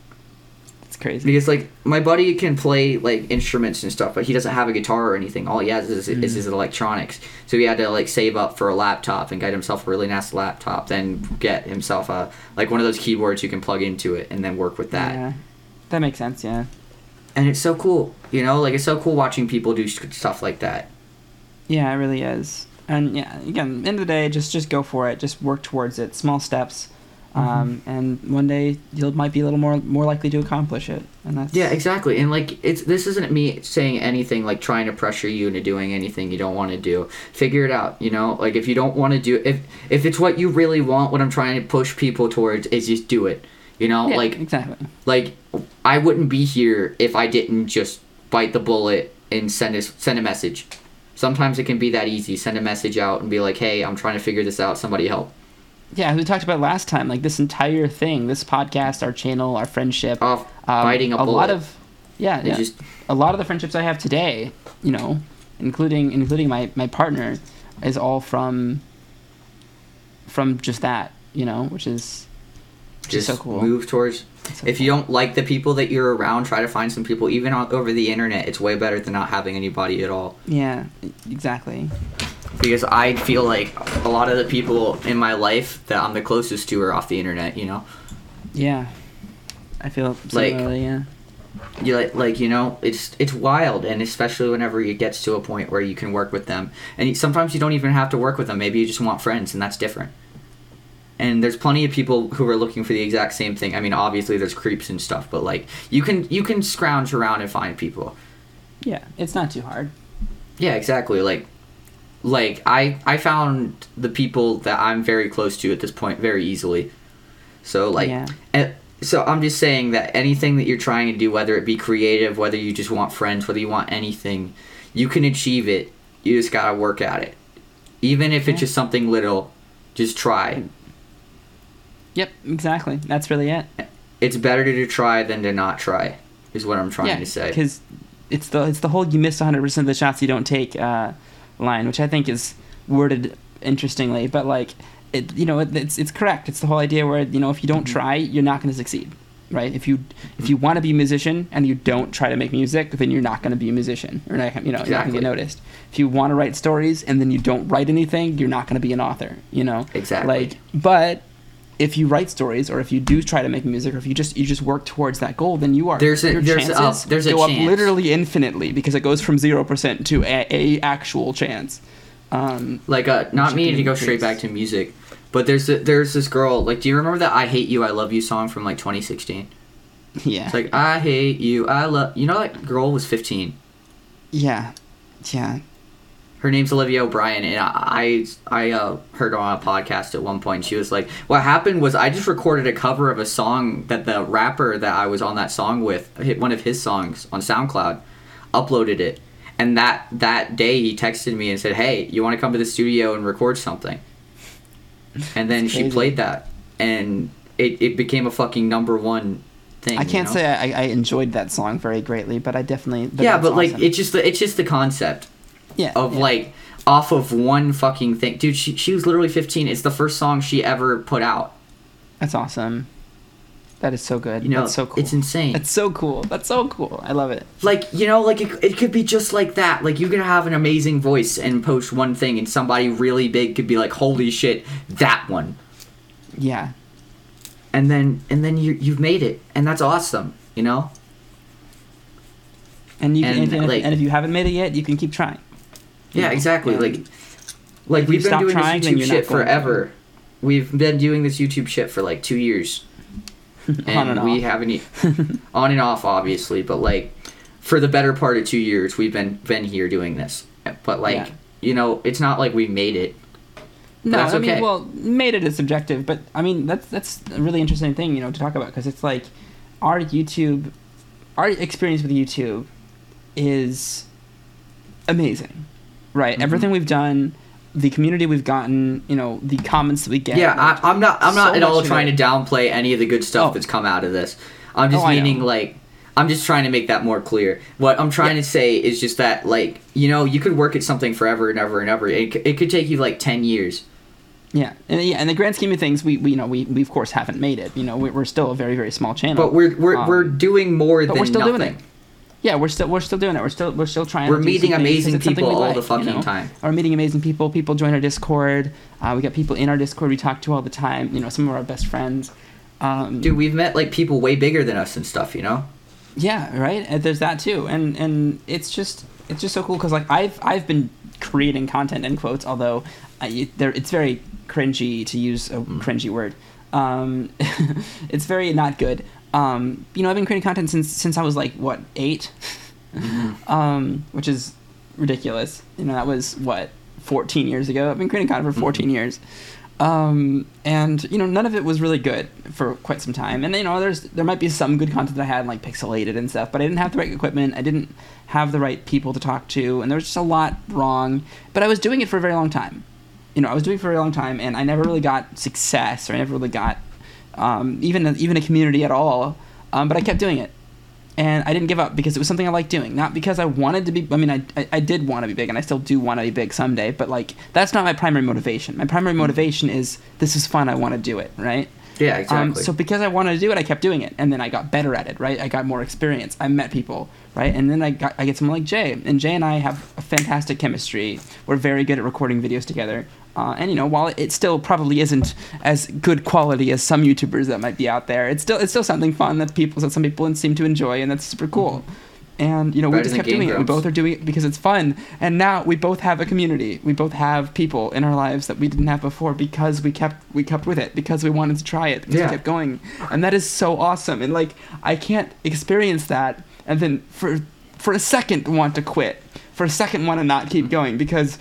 it's crazy. Because like my buddy can play like instruments and stuff, but he doesn't have a guitar or anything. All he has is, is mm. his electronics. So he had to like save up for a laptop and get himself a really nice laptop, then get himself a like one of those keyboards you can plug into it and then work with that. Yeah, that makes sense. Yeah. And it's so cool, you know, like it's so cool watching people do stuff like that. Yeah, it really is. And yeah, again, end of the day, just just go for it. Just work towards it. Small steps. Mm-hmm. Um, and one day you might be a little more more likely to accomplish it. And that's Yeah, exactly. And like it's this isn't me saying anything like trying to pressure you into doing anything you don't want to do. Figure it out, you know? Like if you don't want to do if if it's what you really want, what I'm trying to push people towards is just do it. You know, Yeah, like exactly. like I wouldn't be here if I didn't just bite the bullet and send a send a message. Sometimes it can be that easy. Send a message out and be like, "Hey, I'm trying to figure this out. Somebody help." Yeah, as we talked about last time, like this entire thing, this podcast, our channel, our friendship, Off um, biting a, bullet. lot of yeah, yeah. just a lot of the friendships I have today, you know, including including my my partner, is all from from just that, you know, which is which is just so cool. move towards so if you don't like the people that you're around try to find some people even on, over the internet it's way better than not having anybody at all Yeah, exactly. Because i feel like a lot of the people in my life that i'm the closest to are off the internet you know? Yeah, I feel Like- yeah, you like, like you know it's it's wild and especially whenever it gets to a point where you can work with them. And sometimes you don't even have to work with them. Maybe you just want friends and that's different. And there's plenty of people who are looking for the exact same thing. I mean obviously there's creeps and stuff but like you can you can scrounge around and find people. Yeah. It's not too hard. Yeah, exactly. Like, like I I found the people that I'm very close to at this point very easily. So like, Yeah. eh, so I'm just saying that anything that you're trying to do, whether it be creative, whether you just want friends, whether you want anything, you can achieve it. You just gotta work at it. Even if it's just something little, just try. Yep, exactly. That's really it. It's better to try than to not try. Is what I'm trying yeah, to say. because it's the it's the whole you miss 100 percent of the shots you don't take uh, line, which I think is worded interestingly, but like it, you know, it, it's it's correct. It's the whole idea where you know if you don't Mm-hmm. try, you're not going to succeed, right? If you if you want to be a musician and you don't try to make music, then you're not going to be a musician. You're not, you know, you're not going to get noticed. If you want to write stories and then you don't write anything, you're not going to be an author. You know, Exactly. Like, but if you write stories or if you do try to make music or if you just you just work towards that goal, then you are There's a- your there's a- chances there's a go chance. up literally infinitely because it goes from zero percent to a, a actual chance. Um, like uh not meaning to go straight back to music but there's a, there's this girl like do you remember that i hate you i love you song from like 2016 yeah, it's like i hate you i love you know that girl was 15 yeah, yeah. Her name's olivia o'brien and i i uh, heard her on a podcast at one point she was like what happened was i just recorded a cover of a song that the rapper that i was on that song with hit one of his songs on soundcloud uploaded it and that that day he texted me and said hey you want to come to the studio and record something and then she played that and it, it became a fucking number one thing I can't know? say I, I enjoyed that song very greatly, but I definitely. But yeah but like it's just the it's just the concept yeah, of yeah. like off of one fucking thing dude she, she was literally 15 it's the first song she ever put out that's awesome. That is so good. you know that's so cool. it's insane That's so cool. That's so cool. I love it. like you know like it, it could be just like that like you can have an amazing voice and post one thing and somebody really big could be like holy shit that one Yeah, and then and then you you've made it and that's awesome you know and you can, And, and, like- and if you haven't made it yet, you can keep trying. Yeah exactly and- like like we've been doing trying, this youtube shit forever we've been doing this youtube shit for like two years on and we off. haven't e- on and off obviously but like for the better part of two years we've been been here doing this. But like Yeah. you know, it's not like we made it. No, I mean, okay. well, made it is subjective, but I mean that's that's a really interesting thing, you know, to talk about because it's like our YouTube, our experience with YouTube, is amazing, right? Mhm. Everything we've done, the community we've gotten, you know, the comments that we get. Yeah, like, I, I'm not. I'm not so at all trying it- to downplay any of the good stuff Oh. that's come out of this. I'm just Oh, meaning like. I'm just trying to make that more clear. What I'm trying Yeah. to say is just that, like, you know, you could work at something forever and ever and ever. It, it could take you like ten years. Yeah, and yeah, in the grand scheme of things, we, we you know we, we of course haven't made it. You know, we, we're still a very very small channel. But we're we're, Um, we're doing more but than we're still nothing. doing it. Yeah, we're still we're still doing it. We're still we're still trying. We're meeting amazing people all the fucking you know? time. We're meeting amazing people. People join our Discord. Uh, we got people in our Discord we talk to all the time. You know, some of our best friends. Um, Dude, we've met like people way bigger than us and stuff. You know. Yeah, right. And there's that too, and and it's just it's just so cool because like I've I've been creating content in quotes, although I, there it's very cringy to use a Mm. cringy word. Um, it's very not good. Um, you know, I've been creating content since since I was like what 8 Mm-hmm. um, which is ridiculous. You know, that was what 14 years ago. I've been creating content for 14 years. Um, and you know, none of it was really good for quite some time. And you know, there's there might be some good content that I had like pixelated and stuff, but I didn't have the right equipment. I didn't have the right people to talk to, and there was just a lot wrong. But I was doing it for a very long time. You know, I was doing it for a very long time, and I never really got success, or I never really got um, even a, even a community at all. Um, but I kept doing it, and I didn't give up because it was something I liked doing, not because I wanted to be. I mean, I I, I did want to be big, and I still do want to be big someday. But like, that's not my primary motivation. My primary motivation is this is fun. I want to do it, right? Yeah, Um, exactly. so because I wanted to do it, I kept doing it, and then I got better at it. Right? I got more experience. I met people. Right? And then I got I get someone like Jay, and Jay and I have a fantastic chemistry. We're very good at recording videos together. Uh, and you know, while it still probably isn't as good quality as some YouTubers that might be out there, it's still it's still something fun that people that some people seem to enjoy, and that's super cool. And you know, we just kept doing Game it. We both are doing it because it's fun. And now we both have a community. We both have people in our lives that we didn't have before because we kept we kept with it because we wanted to try it because Yeah. we kept going. And that is so awesome. And like I can't experience that and then for for a second want to quit. For a second want to not keep going because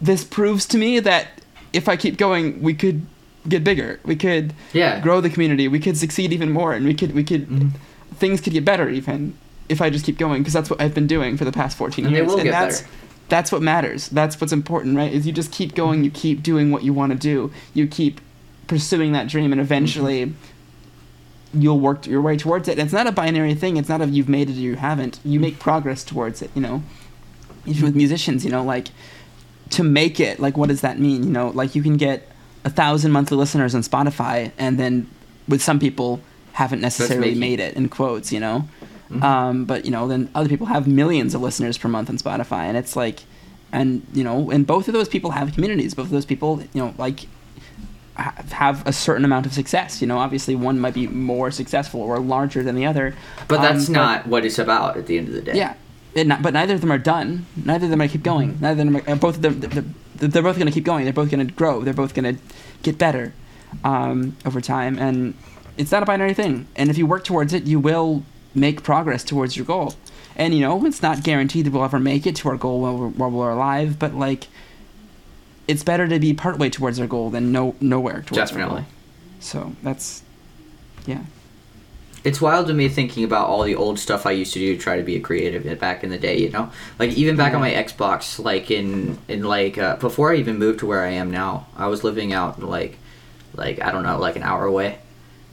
this proves to me that if I keep going, we could get bigger. We could yeah. grow the community. We could succeed even more, and we could we could Mhm. things could get better even if I just keep going because that's what I've been doing for the past 14 And years. and that's better. that's what matters. That's what's important, right? Is you just keep going, you keep doing what you want to do. You keep pursuing that dream and eventually Mm-hmm. you'll work your way towards it. And it's not a binary thing. It's not a you've made it or you haven't. You make progress towards it, you know. Even with musicians, you know, like to make it, like what does that mean? You know, like you can get a thousand monthly listeners on Spotify and then with some people haven't necessarily made it in quotes, you know. Mhm. Um, but you know, then other people have millions of listeners per month on Spotify, and it's like, and you know, and both of those people have communities. Both of those people, you know, like have a certain amount of success. You know, obviously one might be more successful or larger than the other. But that's um, not what it's about at the end of the day. Yeah, not, but neither of them are done. Neither of them are keep going. Mm-hmm. Neither of them are, both of them. They're, they're both going to keep going. They're both going to grow. They're both going to get better um, over time, and it's not a binary thing. And if you work towards it, you will make progress towards your goal. And you know, it's not guaranteed that we'll ever make it to our goal while we're, while we're alive, but like, it's better to be partway towards our goal than no nowhere towards our Definitely. goal. So that's, yeah. It's wild to me thinking about all the old stuff I used to do to try to be a creative back in the day. You know, like even back on my Xbox, like in in like uh, before I even moved to where I am now, I was living out like like I don't know, like an hour away.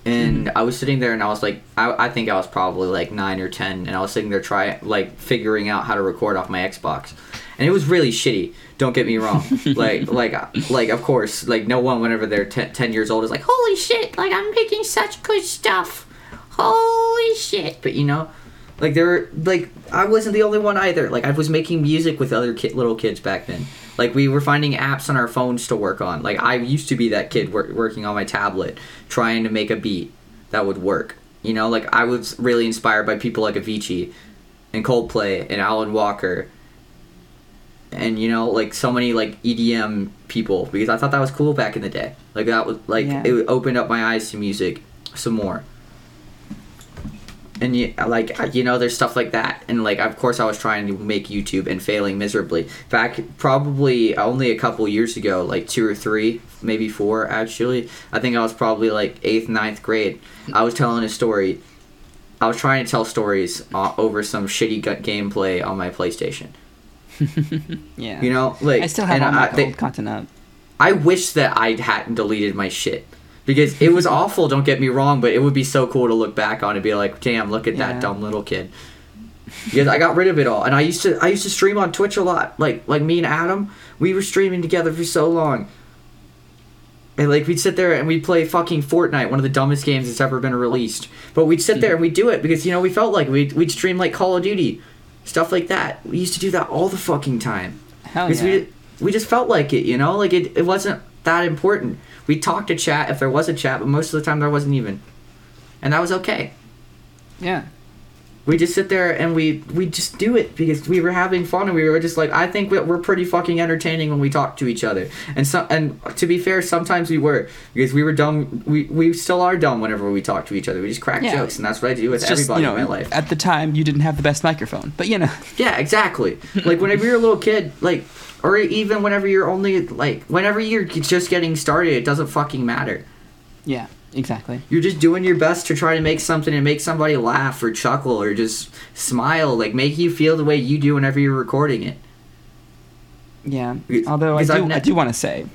And Mm-hmm. I was sitting there, and I was like, I, I think I was probably like nine or ten, and I was sitting there trying, like, figuring out how to record off my Xbox, and it was really shitty. Don't get me wrong, like, like, like, of course, like, no one whenever they're 10, 10 years old is like, holy shit, like, I'm making such good stuff, holy shit. But you know, like, there, were, like, I wasn't the only one either. Like, I was making music with other ki- little kids back then. Like, we were finding apps on our phones to work on. Like, I used to be that kid wor- working on my tablet, trying to make a beat that would work. You know, like, I was really inspired by people like Avicii and Coldplay and Alan Walker and you know like so many like EDM people because I thought that was cool back in the day. Like that was like Yeah. it opened up my eyes to music some more. And you like you know there's stuff like that. And like of course i was trying to make youtube and failing miserably. Back probably only a couple years ago like two or three maybe four actually. I think i was probably like eighth ninth grade. I was telling a story. I was trying to tell stories uh, over some shitty gut gameplay on my playstation. Yeah. you know like I still have all my I- they- old content up. I wish that I hadn't deleted my shit because it was awful. Don't get me wrong, but it would be so cool to look back on and be like, "Damn, look at Yeah. that dumb little kid." Because I got rid of it all, and I used to I used to stream on Twitch a lot. Like like me and Adam, we were streaming together for so long. And like we'd sit there and we'd play fucking Fortnite, one of the dumbest games that's ever been released. But we'd sit there and we'd do it because you know we felt like we'd we'd stream like Call of Duty, stuff like that. We used to do that all the fucking time. Hell yeah. we, we just felt like it, you know? Like it, it wasn't that important. We talked to chat if there was a chat, but most of the time there wasn't even. And that was okay. Yeah. We just sit there and we we just do it because we were having fun and we were just like I think we're pretty fucking entertaining when we talk to each other. And so and to be fair, sometimes we were because we were dumb. We we still are dumb whenever we talk to each other. We just crack Yeah. jokes and that's what I do with It's just, everybody you know, in my life. at the time you didn't have the best microphone, but you know, Yeah, exactly. like whenever you're a little kid, like, or even whenever you're only like, whenever you're just getting started, it doesn't fucking matter. yeah, exactly. You're just doing your best to try to make something and make somebody laugh or chuckle or just smile, like make you feel the way you do whenever you're recording it. Yeah. Although I do, ne- I do want to say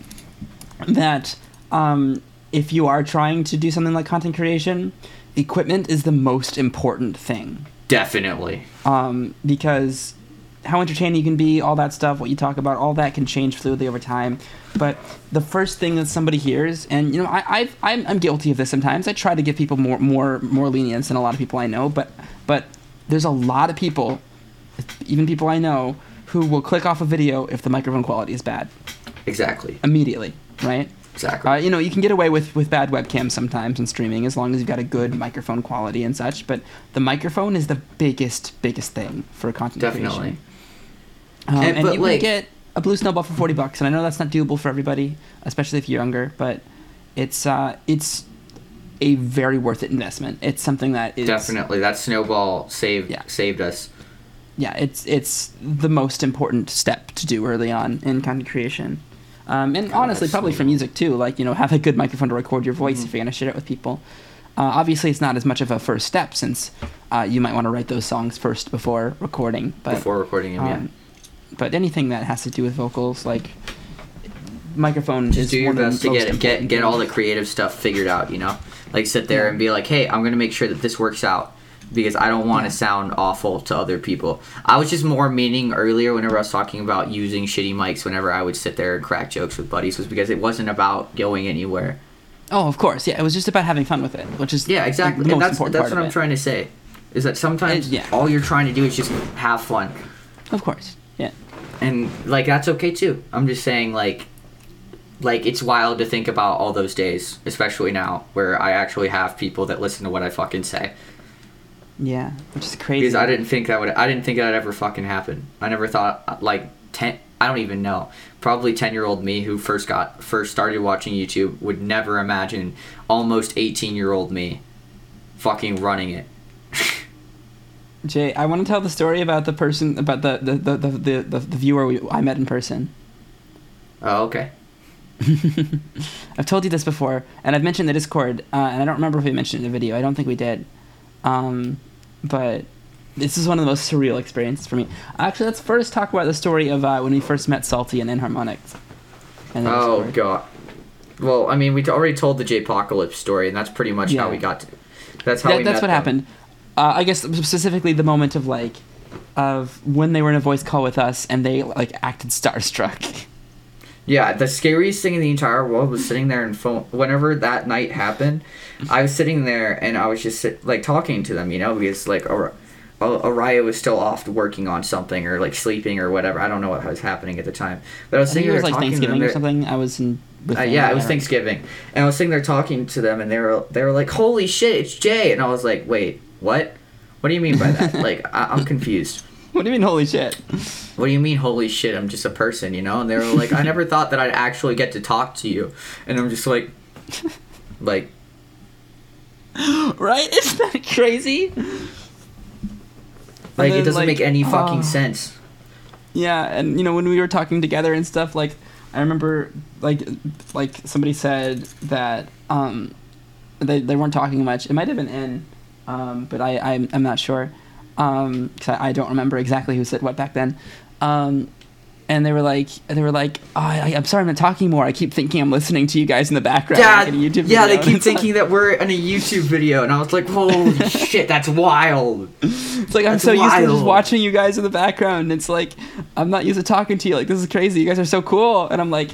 that um, if you are trying to do something like content creation, equipment is the most important thing. Definitely. um, because how entertaining you can be, all that stuff, what you talk about, all that can change fluidly over time. But the first thing that somebody hears, and you know, I, I've, I'm, I'm guilty of this sometimes. I try to give people more, more, more lenience than a lot of people I know, but, but there's a lot of people, even people I know, who will click off a video if the microphone quality is bad Exactly. immediately, right? Exactly. Uh, you know, you can get away with, with bad webcams sometimes in streaming as long as you've got a good microphone quality and such. But the microphone is the biggest, biggest thing for a content Definitely. creation. Um, And- and you like- can get a blue snowball for forty bucks, and I know that's not doable for everybody, especially if you're younger. But it's uh, it's a very worth it investment. It's something that is Definitely. That snowball saved Yeah. saved us. yeah, it's it's the most important step to do early on in content creation. Um, and God, honestly, probably for music too. Like you know, have a good microphone to record your voice Mm-hmm. if you're gonna share it with people. Uh, obviously, it's not as much of a first step since uh, you might want to write those songs first before recording. But before recording them, yeah. But anything that has to do with vocals, like microphone, just do your best to get get get all the creative stuff figured out. You know, like sit there Yeah. and be like, hey, I'm gonna make sure that this works out because I don't want to Yeah. sound awful to other people. I was just more meaning earlier whenever I was talking about using shitty mics. Whenever I would sit there and crack jokes with buddies, was because it wasn't about going anywhere. Oh, of course, yeah. It was just about having fun with it, which is Yeah, exactly. The And that's that's what I'm it. trying to say. Is that sometimes yeah. all you're trying to do is just have fun, Of course. And like that's okay too. I'm just saying like. Like it's wild to think about all those days, especially now, where I actually have people that listen to what I fucking say. Yeah, which is crazy. because I didn't think that would I didn't think that'd ever fucking happen. I never thought like ten. I don't even know. Probably ten year old me who first got first started watching YouTube would never imagine almost eighteen year old me fucking running it. Jay, I want to tell the story about the person, about the the the the, the, the, the viewer we, I met in person. Oh okay. I've told you this before, and I've mentioned the Discord, uh, and I don't remember if we mentioned it in the video. I don't think we did. Um, but this is one of the most surreal experiences for me. Actually, let's first talk about the story of uh, when we first met Salty and Inharmonics. in the Oh god. Well, I mean, we already told the J Apocalypse story, and that's pretty much how we got to. That's how That- we that's what them. happened. Uh, I guess specifically the moment of like, of when they were in a voice call with us and they like acted starstruck. Yeah, the scariest thing in the entire world was sitting there and phone. Whenever that night happened, I was sitting there and I was just sit, like talking to them, you know, because like Ar- Ar- Ariah was still off working on something or like sleeping or whatever. I don't know what was happening at the time, but I was I sitting it there was like talking to them. Thanksgiving or something. I was in. Uh, yeah, it was Thanksgiving, and I was sitting there talking to them, and they were they were like, "Holy shit, it's Jay!" And I was like, "Wait, what? What do you mean by that? like, I- I'm confused." What do you mean, holy shit? what do you mean holy shit i'm just a person you know and they were like i never thought that i'd actually get to talk to you and i'm just like like right? Isn't that crazy? Like then, it doesn't like, make any fucking oh. sense. Yeah, and you know when we were talking together and stuff, like I remember like like somebody said that um they they weren't talking much. It might have been in, um, but I I'm, I'm not sure, um, cause I, I don't remember exactly who said what back then. Um, and they were like they were like oh, I, I'm sorry I'm not talking more. I keep thinking I'm listening to you guys in the background. Yeah, like YouTube yeah, they keep thinking that we're in a YouTube video, and I was like, "Holy shit, that's wild!" It's like I'm That's so used to just watching you guys in the background. It's like I'm not used to talking to you. Like this is crazy. You guys are so cool. And I'm like,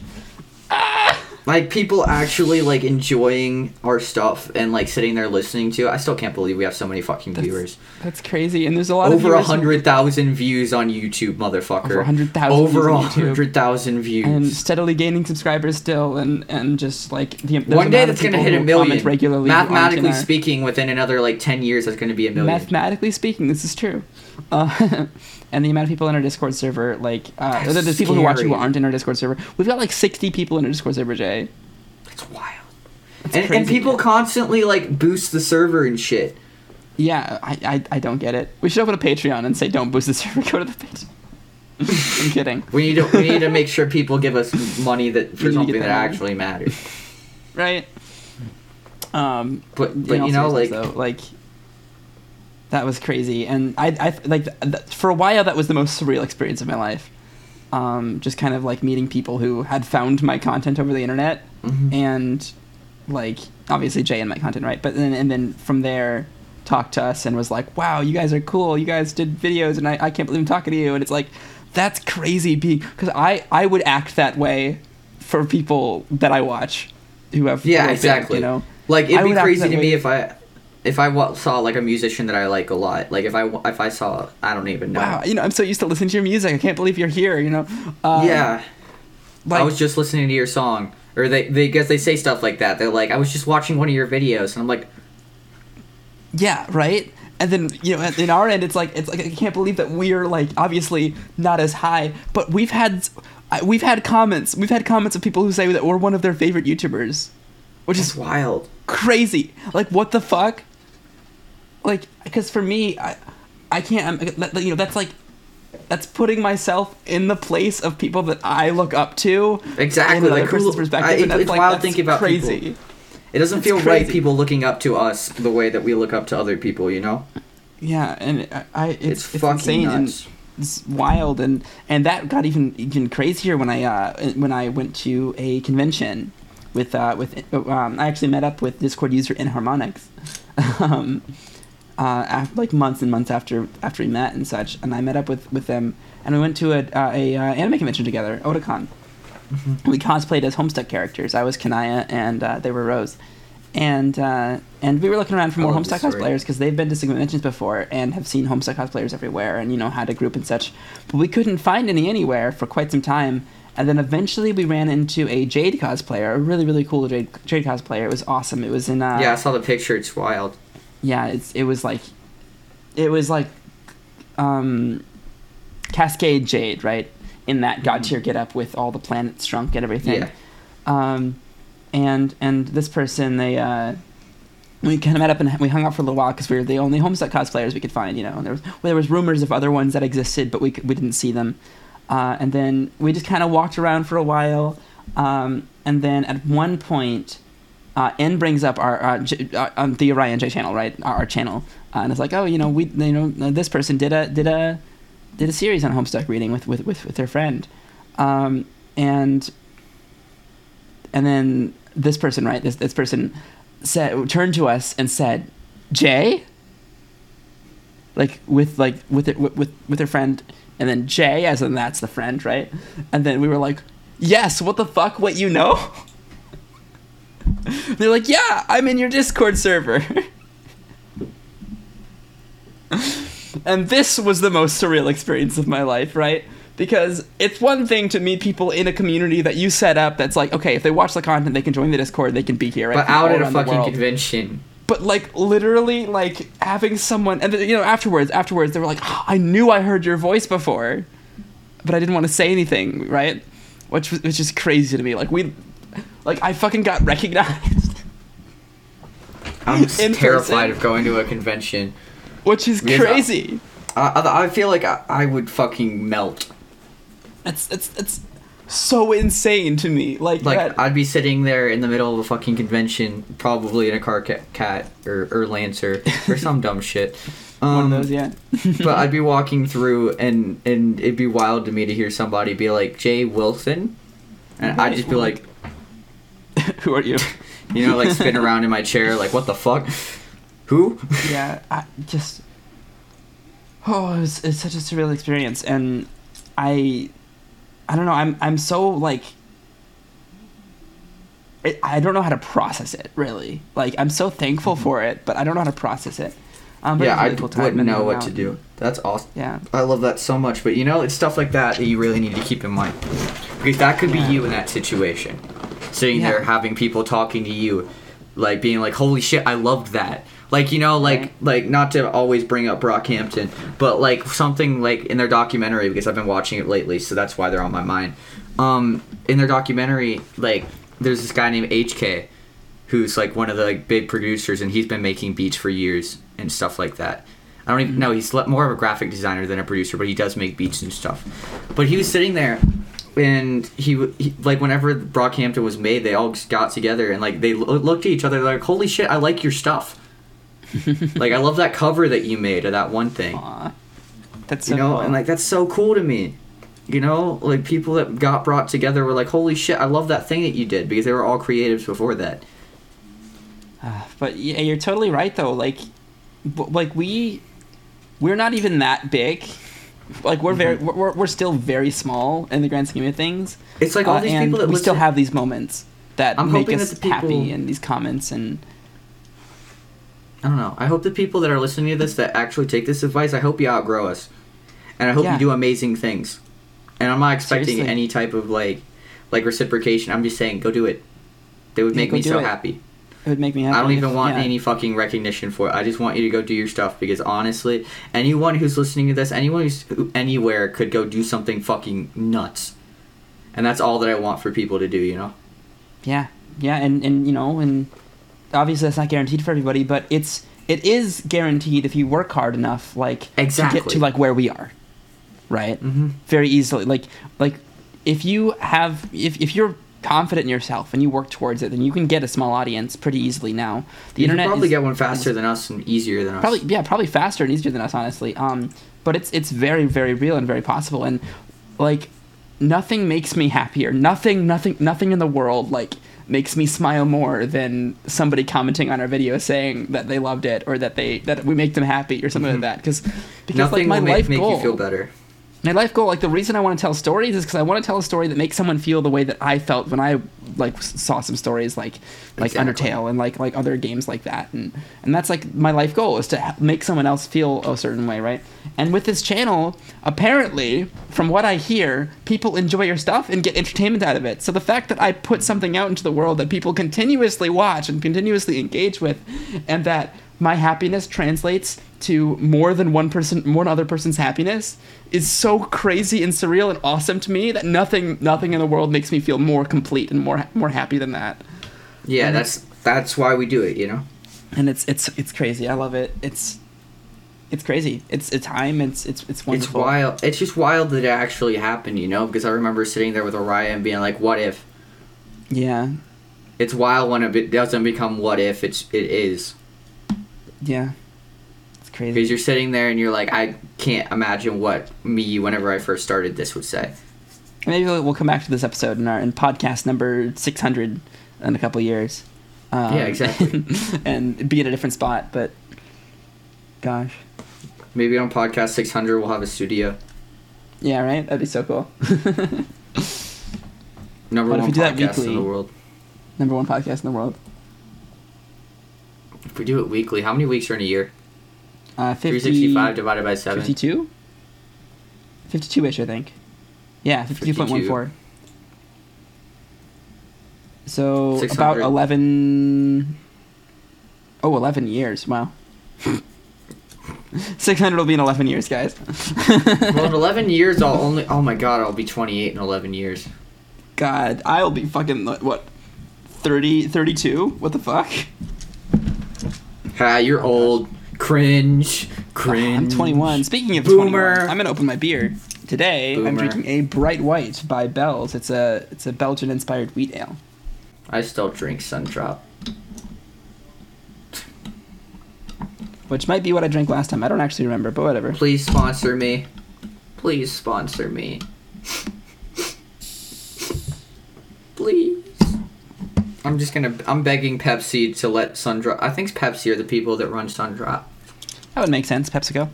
Like people actually like enjoying our stuff and like sitting there listening to. it. I still can't believe we have so many fucking That's viewers. that's crazy. And there's a lot of Over a hundred thousand views on YouTube, motherfucker. Over 100,000 Over a hundred thousand views. and steadily gaining subscribers still, and and just like the One day that's gonna hit a million. regularly. Mathematically speaking, within another like ten years, that's gonna be a million. mathematically speaking, this is true. Uh, and the amount of people in our Discord server, like uh, That's the, the people who watch you who aren't in our Discord server, we've got like 60 people in our Discord server, Jay. That's wild. and, and crazy. people constantly like boost the server and shit. Yeah, I, I I don't get it. We should open a Patreon and say don't boost the server. Go to the Patreon. I'm kidding. We need to we need to make sure people give us money that for something that that actually matters. right? Um, But but you know like though, like that was crazy, and I I like th- th- for a while that was the most surreal experience of my life. Um, just kind of like meeting people who had found my content over the internet, Mhm. and like obviously Jay and my content, right? But then and then from there talked to us and was like, "Wow, you guys are cool. You guys did videos, and I, I can't believe I'm talking to you." And it's like, that's crazy, because I I would act that way for people that I watch who have Yeah, who are big, exactly. you know. Like it'd be crazy to way. me if I if I saw like a musician that I like a lot. Like if I if I saw I don't even know. Wow, you know, I'm so used to listening to your music. I can't believe you're here. You know. Um, yeah, Like, I was just listening to your song, or they they guess they say stuff like that. They're like, I was just watching one of your videos, and I'm like, yeah, right. And then you know, in our end, it's like it's like I can't believe that we're like obviously not as high, but we've had we've had comments. We've had comments of people who say that we're one of their favorite YouTubers, which it's is wild. crazy. Like, what the fuck? Like, because for me, I, I can't. I'm, you know, that's like, that's putting myself in the place of people that I look up to. Exactly, like, person's perspective, I- and that's it's like, wild thinking about crazy. people. It doesn't It's feel right people looking up to us the way that we look up to other people. You know, Yeah, and I, I it's, it's, it's, fucking insane nuts. and it's wild, and and that got even even crazier when I uh when I went to a convention with uh with um I actually met up with Discord user Inharmonics, um, uh after, like months and months after after we met and such, and I met up with with them, and we went to a uh, a uh, anime convention together, Otakon. We cosplayed as Homestuck characters. I was Kanaya, and uh, they were Rose. And uh, and we were looking around for more Homestuck this story. cosplayers because they've been to conventions before and have seen Homestuck cosplayers everywhere, and you know had a group and such. But we couldn't find any anywhere for quite some time. And then eventually we ran into a Jade cosplayer, a really really cool Jade, Jade cosplayer. It was awesome. It was in uh, yeah, I saw the picture. It's wild. Yeah, it's it was like, it was like, um, Cascade Jade, right? In that god tier get up with all the planets shrunk and everything. Yeah. Um, and and this person they uh, we kind of met up and we hung out for a little while because we were the only Homestuck cosplayers we could find. You know, and there was well, there was rumors of other ones that existed, but we we didn't see them. Uh, and then we just kind of walked around for a while. Um, and then at one point, uh, N brings up our, uh, J, uh, on the Ariah J channel, right? Our, our channel, uh, and it's like, oh, you know, we, you know, this person did a did a did a series on Homestuck reading with with with, with their friend, um, and and then this person, right? This this person said turned to us and said, Jay. Like with like with it with with, with her friend, and then Jay, as in that's the friend, right? And then we were like, yes, what the fuck? What you know? They're like, yeah, I'm in your Discord server. and this was the most surreal experience of my life, right? Because it's one thing to meet people in a community that you set up that's like, okay, if they watch the content, they can join the Discord, they can be here, right? But out at a fucking convention. But like literally, like having someone, and then, you know, afterwards, afterwards, they were like, "Oh, I knew I heard your voice before, but I didn't want to say anything, right? Which was which is crazy to me. Like we, like I fucking got recognized. I'm in terrified person, of going to a convention. which is Because crazy. I, I I feel like I, I would fucking melt. It's it's it's so insane to me. Like, Like that, I'd be sitting there in the middle of a fucking convention, probably in a car ca- cat or, or lancer or some dumb shit. Um, one of those, yeah. but I'd be walking through, and and it'd be wild to me to hear somebody be like Jay Wilson, and I'd just be like, Who are you? you know, like spin around in my chair, like what the fuck, who? yeah, I just oh, it was, it's such a surreal experience, and I, I don't know. I'm I'm so like. I I don't know how to process it really. Like I'm so thankful for it, but I don't know how to process it. Um, but yeah, a I really cool wouldn't know what out. to do. That's awesome. Yeah, I love that so much, but you know, it's stuff like that that you really need to keep in mind. Because that could Yeah. be you in that situation. Sitting Yeah. there having people talking to you, like being like, Holy shit, I loved that. Like, you know, like Right. like not to always bring up Brockhampton, but like something like in their documentary, because I've been watching it lately, so that's why they're on my mind. Um, in their documentary, like there's this guy named HK who's like one of the like big producers and he's been making beats for years and stuff like that. I don't even know. He's more of a graphic designer than a producer, but he does make beats and stuff. But he was sitting there, and he, he like whenever Brockhampton was made, they all got together and like they lo- looked at each other like, "Holy shit, I like your stuff! like I love that cover that you made of that one thing." Aw. that's so you know, cool. and like that's so cool to me. You know, like people that got brought together were like, "Holy shit, I love that thing that you did," because they were all creatives before that. Uh, but yeah, you're totally right though. Like, b- like we, we're not even that big. Like we're very, we're, we're- we're still very small in the grand scheme of things. It's like all Uh, these people that we still have these moments that I'm make us that people- happy and these comments and I don't know. I hope the people that are listening to this that actually take this advice, I hope you outgrow us. And I hope Yeah. you do amazing things. And I'm not expecting Seriously. any type of like like reciprocation. I'm just saying go do it. They would Yeah, make me so it. happy. It would make me happy. I don't even if- want yeah. any fucking recognition for it. I just want you to go do your stuff because honestly, anyone who's listening to this, anyone who's who, anywhere could go do something fucking nuts. And that's all that I want for people to do, you know? Yeah, yeah, and and you know, and obviously that's not guaranteed for everybody, but it's it is guaranteed if you work hard enough, like to get to like where we are, right? Mm-hmm. Very easily, like like if you have if if you're confident in yourself and you work towards it, then you can get a small audience pretty easily now. The You internet probably is- get one faster than us and easier than us. probably yeah probably faster and easier than us honestly um but it's it's very very real and very possible and like nothing makes me happier nothing nothing nothing in the world like makes me smile more than somebody commenting on our video saying that they loved it or that they that we make them happy or something like that because because Nothing like my will make, life make goal you feel better. My life goal like the reason i want to tell stories is because i want to tell a story that makes someone feel the way that i felt when i like saw some stories like like Exactly. undertale and like like other games like that. And and that's like my life goal is to make someone else feel a certain way right? And with this channel apparently from what i hear people enjoy your stuff and get entertainment out of it. So the fact that i put something out into the world that people continuously watch and continuously engage with and that my happiness translates to more than one person one other person's happiness is so crazy and surreal and awesome to me that nothing nothing in the world makes me feel more complete and more more happy than that Yeah, And that's that's why we do it, you know. and it's it's it's crazy i love it it's it's crazy it's it's time it's it's it's wonderful. It's wild. It's just wild that it actually happened, you know. Because I remember sitting there with Ariah and being like, "What if?" yeah It's wild when it doesn't become "what if." It's it is yeah it's crazy because you're sitting there and you're like, "I can't imagine what me, whenever I first started this, would say." maybe we'll, come back to this episode in our in podcast number 600 in a couple years um, Yeah, exactly. and be in a different spot but gosh Maybe on podcast 600 we'll have a studio. yeah right that'd be so cool Number What if one we do that podcast in the world. number one podcast in the world If we do it weekly, how many weeks are in a year? uh 50, 365 divided by seven. 52 52ish i think yeah 52.14 so about 11 oh 11 years wow 600 will be in 11 years guys well, in 11 years, I'll only. Oh my god, I'll be 28 in 11 years. god i'll be fucking what 30 32 what the fuck Ha, you're oh, old. Cringe. Cringe. I'm 21. Speaking of Boomer. 21, I'm gonna open my beer. Today, Boomer. I'm drinking a Bright White by Bell's. It's a it's a Belgian-inspired wheat ale. I still drink Sundrop. which might be what I drank last time. I don't actually remember, but whatever. Please sponsor me. Please sponsor me. Please. I'm just gonna. I'm begging Pepsi to let Sundrop. I think Pepsi are the people that run Sundrop. That would make sense. PepsiCo.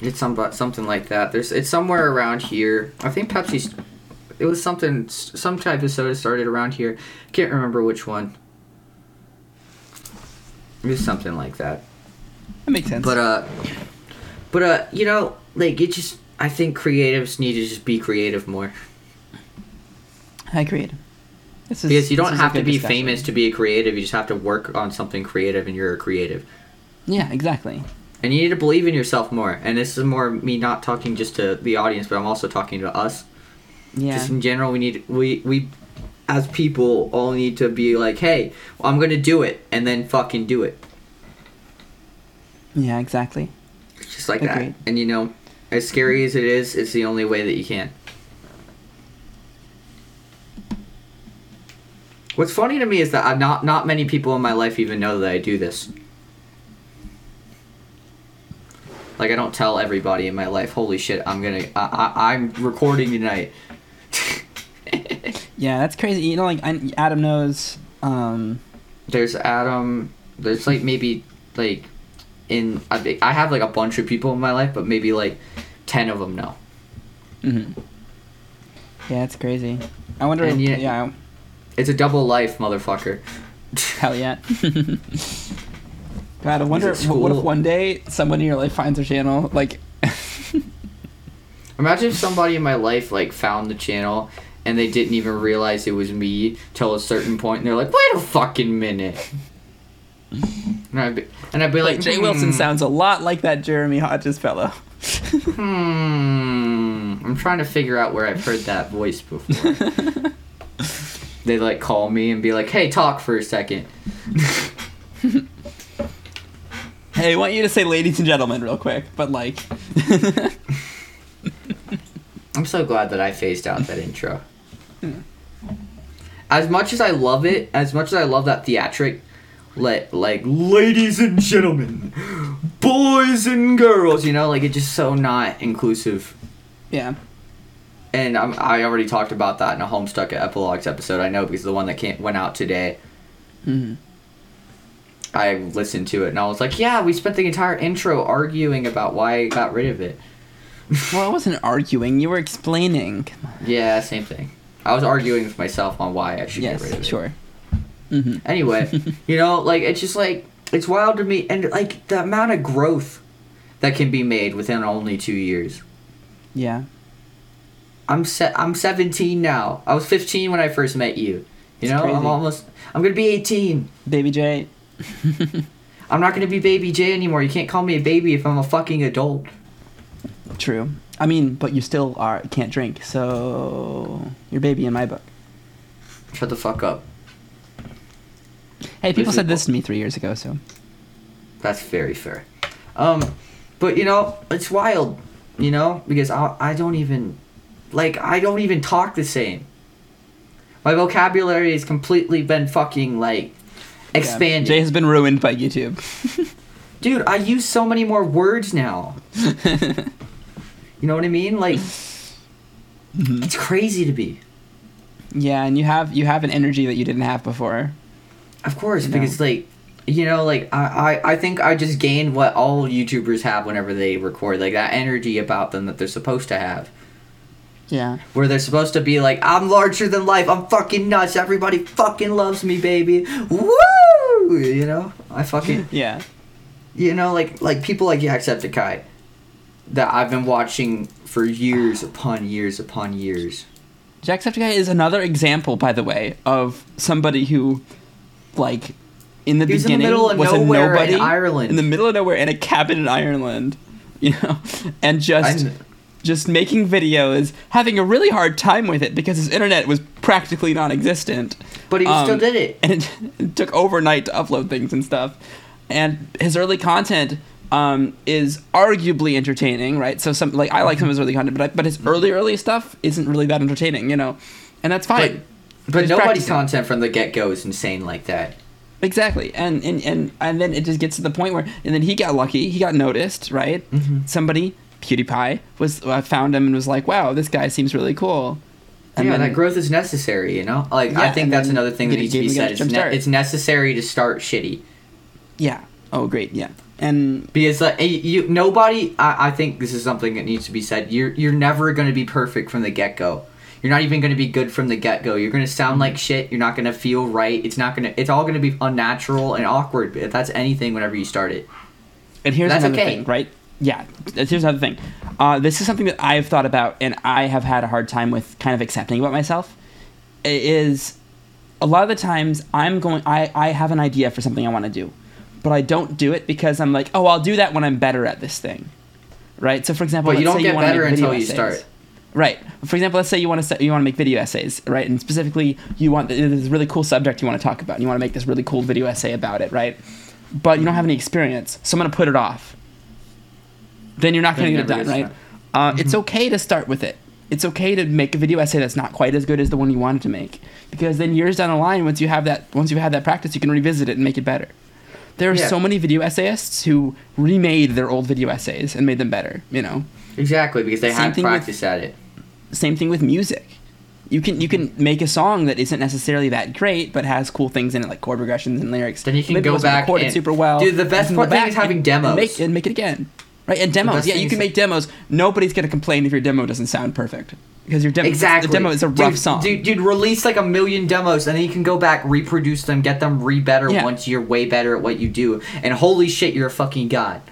It's some something like that. There's. It's somewhere around here. I think Pepsi's. It was something. Some type of soda started around here. Can't remember which one. It was something like that. That makes sense. But uh, but uh, you know, like it just. I think creatives need to just be creative more I agreed. Is because you don't have to be discussion. famous to be a creative. You just have to work on something creative, and you're a creative. Yeah, exactly. And you need to believe in yourself more. And this is more me not talking just to the audience, but I'm also talking to us. Yeah. Just in general, we need we we as people all need to be like, hey, well, I'm gonna do it, and then fucking do it. Yeah, exactly. Just like Agreed. that. And you know, as scary as it is, it's the only way that you can. What's funny to me is that I, not not many people in my life even know that I do this. Like I don't tell everybody in my life. Holy shit! I'm gonna. I, I, I'm recording tonight. Yeah, that's crazy. You know, like I, Adam knows. Um, There's Adam. There's like maybe like in I I have like a bunch of people in my life, but maybe like ten of them know. mhm. Yeah, that's crazy. I wonder. And yeah, you- It's a double life, motherfucker. hell yeah. God, I wonder. at What if one day someone in your life finds our channel? Like, Imagine if somebody in my life like found the channel and they didn't even realize it was me till a certain point, and they're like, "Wait a fucking minute." And I'd be, and I'd be like, like Jay Wilson "Hmm, sounds a lot like that Jeremy Hodges fellow. Hmm. I'm trying to figure out where I've heard that voice before. they like call me and be like, "Hey, talk for a second. hey, I want you to say "ladies and gentlemen" real quick, but like, I'm so glad that I phased out that intro. Hmm. As much as I love it, as much as I love that theatric, let like ladies and gentlemen, boys and girls, you know, like it's just so not inclusive. yeah, And I'm, I already talked about that in a Homestuck Epilogues episode. I know because the one that came, went out today. hmm I listened to it and I was like, yeah, we spent the entire intro arguing about why I got rid of it. well, I wasn't arguing. You were explaining. Yeah, same thing. I was arguing with myself on why I should get rid of Yes, it. sure. hmm Anyway, you know, like it's just like it's wild to me, and like the amount of growth that can be made within only two years. Yeah. I'm se- I'm 17 now. I was 15 when I first met you. You It's know, crazy. I'm almost. I'm gonna be 18. Baby J. I'm not gonna be baby J anymore. You can't call me a baby if I'm a fucking adult. True. I mean, but you still are can't drink, so you're baby in my book. Shut the fuck up. Hey, people This said this to me three years ago, so That's very fair. Um, but you know, it's wild. You know, because I I don't even, like I don't even talk the same. My vocabulary has completely been fucking like Yeah. expanded. Jay has been ruined by YouTube. Dude, I use so many more words now. You know what I mean? Like Mhm. it's crazy to be. Yeah, and you have you have an energy that you didn't have before. Of course, You because like you know, like I, I I think I just gained what all YouTubers have whenever they record, like that energy about them that they're supposed to have. Yeah. where they're supposed to be like, I'm larger than life, I'm fucking nuts, everybody fucking loves me, baby. Woo! You know? I fucking Yeah. you know, like like people like Jacksepticeye that I've been watching for years upon years upon years. Jacksepticeye is another example, by the way, of somebody who, like, in the He was in the beginning middle of was nowhere a in Ireland. in the middle of nowhere in a cabin in Ireland, you know, and just I- just making videos, having a really hard time with it because his internet was practically non-existent. But he Um, still did it. and it, it took overnight to upload things and stuff. and his early content um, is arguably entertaining, right? So some like I like some of his early content, but I, but his early early stuff isn't really that entertaining, you know, and that's fine. But He's nobody's practicing. content from the get go is insane like that. Exactly, and, and and and then it just gets to the point where, and then he got lucky. He got noticed, right? Mm-hmm. Somebody, PewDiePie, was uh, found him and was like, "Wow, this guy seems really cool." And yeah, then- that growth is necessary, you know? Like, I think that's another thing that needs to be said. It's, ne- it's necessary to start shitty. Yeah. Oh, great. Yeah. And Because like you, you nobody, I, I think this is something that needs to be said. You're you're never going to be perfect from the get go. You're not even going to be good from the get go. You're going to sound like shit. You're not going to feel right. It's not going to. It's all going to be unnatural and awkward. If that's anything, whenever you start it. and here's That's another okay. thing, right? Yeah. Here's another thing. Uh, this is something that I've thought about, and I have had a hard time with kind of accepting about myself. Is a lot of the times I'm going. I I have an idea for something I want to do, but I don't do it because I'm like, oh, I'll do that when I'm better at this thing, right? So, for example, But you don't get wanna better until you essays. start. Right. For example, let's say you want to you want to make video essays, right? And specifically, you want this really cool subject you want to talk about. And you want to make this really cool video essay about it, right? But you don't have any experience, so I'm going to put it off. Then you're not going to get it done, right? Uh, It's okay to start with it. It's okay to make a video essay that's not quite as good as the one you wanted to make, because then years down the line, once you have that once you've had that practice, you can revisit it and make it better. There are Yeah. so many video essayists who remade their old video essays and made them better. You know. Exactly because they Same had thing with- practice at it. same thing with music you can you can make a song that isn't necessarily that great but has cool things in it like chord progressions and lyrics Then you can Maybe go back recorded and- super well Dude, the best part thing is having and- demos. and make, and make it again right and demos yeah you can make demos nobody's gonna complain if your demo doesn't sound perfect because your demo Exactly. the demo is a rough dude, song Dude, dude, release like a million demos and then you can go back, reproduce them, get them re better Yeah. once you're way better at what you do. And holy shit, you're a fucking god.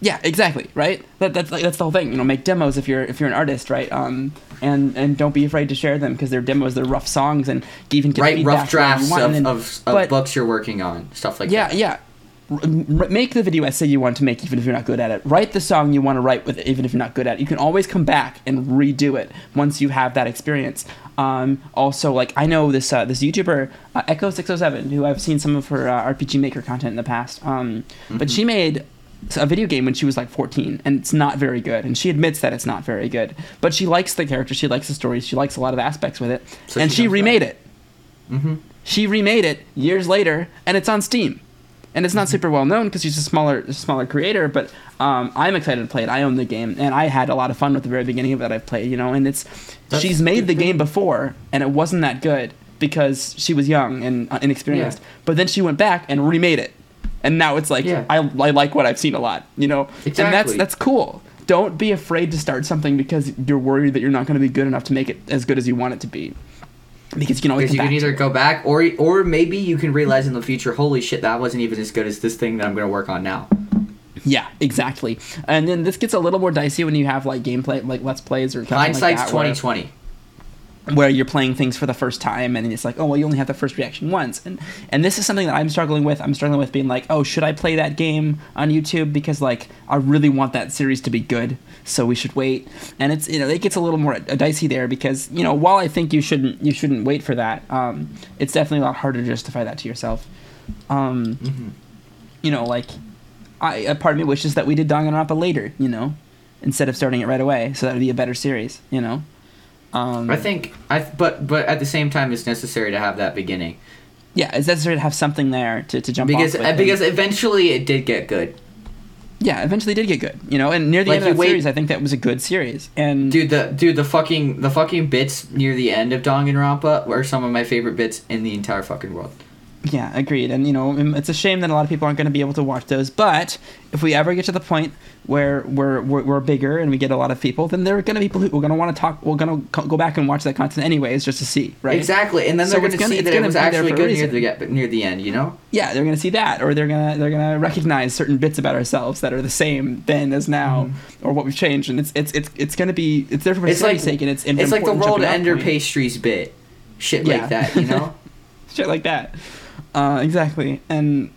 Yeah, exactly. Right. That, that's like, that's the whole thing. You know, make demos if you're if you're an artist, right? Um, and and don't be afraid to share them because they're demos, they're rough songs, and even get Write feedback rough drafts of, then- of, of but- books you're working on, stuff like yeah, that. yeah. R- make the video essay you want to make, even if you're not good at it. Write the song you want to write with, it, even if you're not good at it. You can always come back and redo it once you have that experience. Um, also, like I know this uh, this YouTuber uh, Echo Six Hundred Seven, who I've seen some of her uh, RPG Maker content in the past. Um, But she made a video game when she was like 14 and it's not very good and she admits that it's not very good but she likes the character she likes the stories she likes a lot of aspects with it So and she she back. remade it Mm-hmm. she remade it years later and it's on steam and it's not Mm-hmm. super well known because she's a smaller smaller creator but um, i'm excited to play it. I own the game and i had a lot of fun with the very beginning of it i've played you know and it's That's she's made the game before and it wasn't that good because she was young and uh, inexperienced. Yeah. but then she went back and remade it and now it's like Yeah. I, I like what i've seen a lot you know? And that's that's cool. Don't be afraid to start something because you're worried that you're not going to be good enough to make it as good as you want it to be because you can always Because come you can either it. go back or or maybe you can realize in the future, holy shit, that wasn't even as good as this thing that I'm going to work on now. Yeah, exactly. And then this gets a little more dicey when you have like gameplay, like let's plays or something like Hindsight's that, where- you're playing things for the first time and it's like oh well you only have the first reaction once. And and this is something that i'm struggling with. I'm struggling with being like oh should i play that game on youtube? Because like i really want that series to be good so we should wait. And it's you know it gets a little more uh, dicey there because you know while i think you shouldn't you shouldn't wait for that um, it's definitely a lot harder to justify that to yourself. Um, Mm-hmm. you know like I, a part of me wishes that we did Danganronpa later you know instead of starting it right away so that would be a better series you know um, I think I but but at the same time it's necessary to have that beginning. Yeah, it's necessary to have something there to, to jump Because uh, and- because eventually it did get good. yeah, eventually did get good, you know. And near the Like, end of the wait- series, I think that was a good series. And Dude, the dude the fucking the fucking bits near the end of Danganronpa were some of my favorite bits in the entire fucking world. Yeah, agreed. And you know, um, it's a shame that a lot of people aren't going to be able to watch those. But if we ever get to the point where we're we're, we're bigger and we get a lot of people, then there are going to be people who are going to want to talk. We're going to go back and watch that content anyways, just to see, right? Exactly, and then they're it's gonna, gonna- see that it was actually good near the near the end. You know. Yeah, they're going to see that, or they're gonna they're gonna recognize certain bits about ourselves that are the same then as now, or what we've changed, and it's it's it's it's going to be it's there for Mm-hmm. It's like sake, and it's it's like the world ender pastries bit, shit Yeah. like that. You know. shit like that. Uh, exactly, and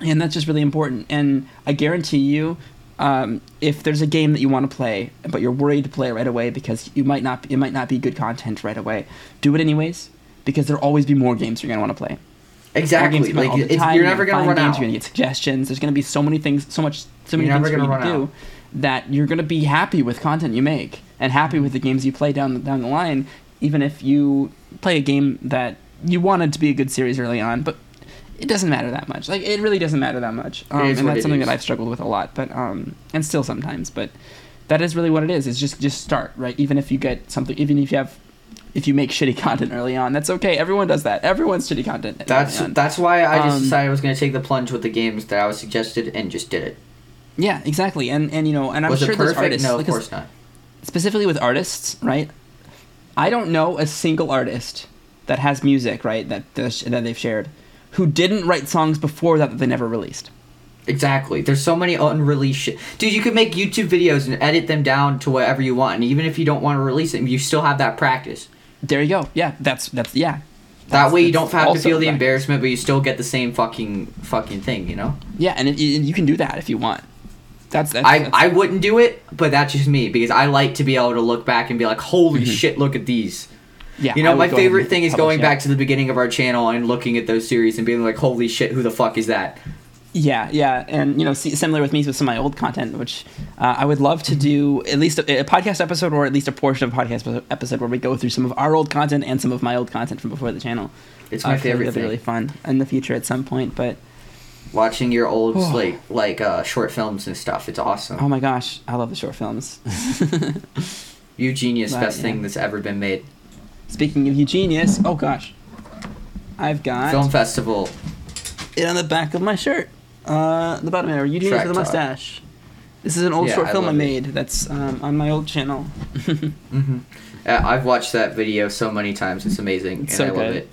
and that's just really important. And I guarantee you, um, if there's a game that you want to play, but you're worried to play it right away because you might not, it might not be good content right away, do it anyways because there'll always be more games you're gonna want to play. Exactly. games Like all the time, you're never gonna gonna run games, out. You're gonna get suggestions. There's gonna be so many things, so much, so many You're things for you to do that you're gonna be happy with content you make and happy with the games you play down down the line, even if you play a game that you wanted to be a good series early on, but it doesn't matter that much. Like it really doesn't matter that much, um, and that's something is. that I've struggled with a lot. But um, and still sometimes, but that is really what it is. Is just just start right. Even if you get something, even if you have. If you make shitty content early on, that's okay. Everyone does that. Everyone's shitty content. That's that's why I just Um, decided I was gonna take the plunge with the games that I was suggested and just did it. Yeah, exactly. And and you know, and I'm was sure there's artists No, of course not. specifically with artists, right? I don't know a single artist that has music, right, that that that they've shared who didn't write songs before that that they never released. Exactly. There's so many unreleased shit. Dude, you can make YouTube videos and edit them down to whatever you want, and even if you don't want to release them, you still have that practice. There you go. Yeah, that's that's yeah. That way you don't have to feel the right. embarrassment, but you still get the same fucking fucking thing, you know? Yeah, and it, you you can do that if you want. That's, that's I, that's- I wouldn't do it, but that's just me because I like to be able to look back and be like, holy mm-hmm. shit, look at these. Yeah. You know, my favorite thing is going it. back to the beginning of our channel and looking at those series and being like, holy shit, who the fuck is that? Yeah, yeah, and you know, similar with me with some of my old content, which uh, I would love to do at least a, a podcast episode or at least a portion of a podcast episode where we go through some of our old content and some of my old content from before the channel. It's Uh, my feel favorite that'd be thing. really fun in the future at some point. But Watching your old Oh. like like uh, short films and stuff. It's awesome. oh my gosh, I love the short films. Eugenius, Right, best yeah. thing that's ever been made. Speaking of Eugenius, oh gosh, I've got Film festival. it on the back of my shirt. Uh, the bottom area, Eugenius Track with a mustache. This is an old Yeah, short I film I love it. made that's um, on my old channel. hmm Uh, I've watched that video so many times. It's amazing, It's and so I love good. it.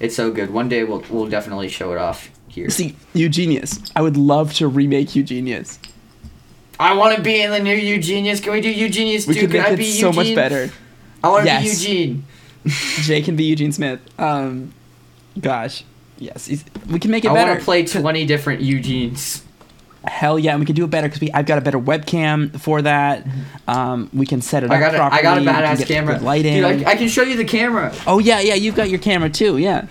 It's so good. One day we'll we'll definitely show it off here. See, Eugenius. I would love to remake Eugenius. I want to be in the new Eugenius. Can we do Eugenius We too? could Can make I it be so much better. I want to Yes. be Eugene. Jay can be Eugene Smith. Um, gosh, yes, we can make it I better. I want to play twenty different Eugenes. Hell yeah, and we can do it better because we I've got a better webcam for that. Um, we can set it I up got a, properly. I got a badass camera. lighting. Dude, I, I can show you the camera. oh yeah, yeah, you've got your camera too. Yeah.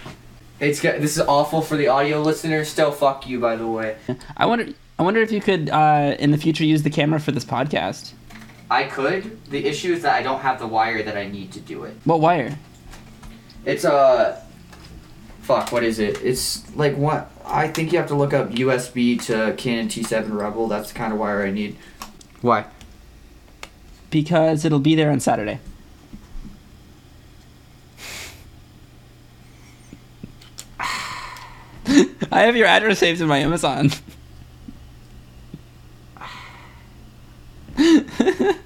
It's got, this is awful for the audio listeners. Still, fuck you, by the way. I wonder. I wonder if you could uh, in the future use the camera for this podcast. I could. The issue is that I don't have the wire that I need to do it. What wire? It's uh fuck, what is it? It's like what I think you have to look up USB to Canon T7 Rebel. That's the kind of wire I need. Why? Because it'll be there on Saturday. I have your address saved in my Amazon.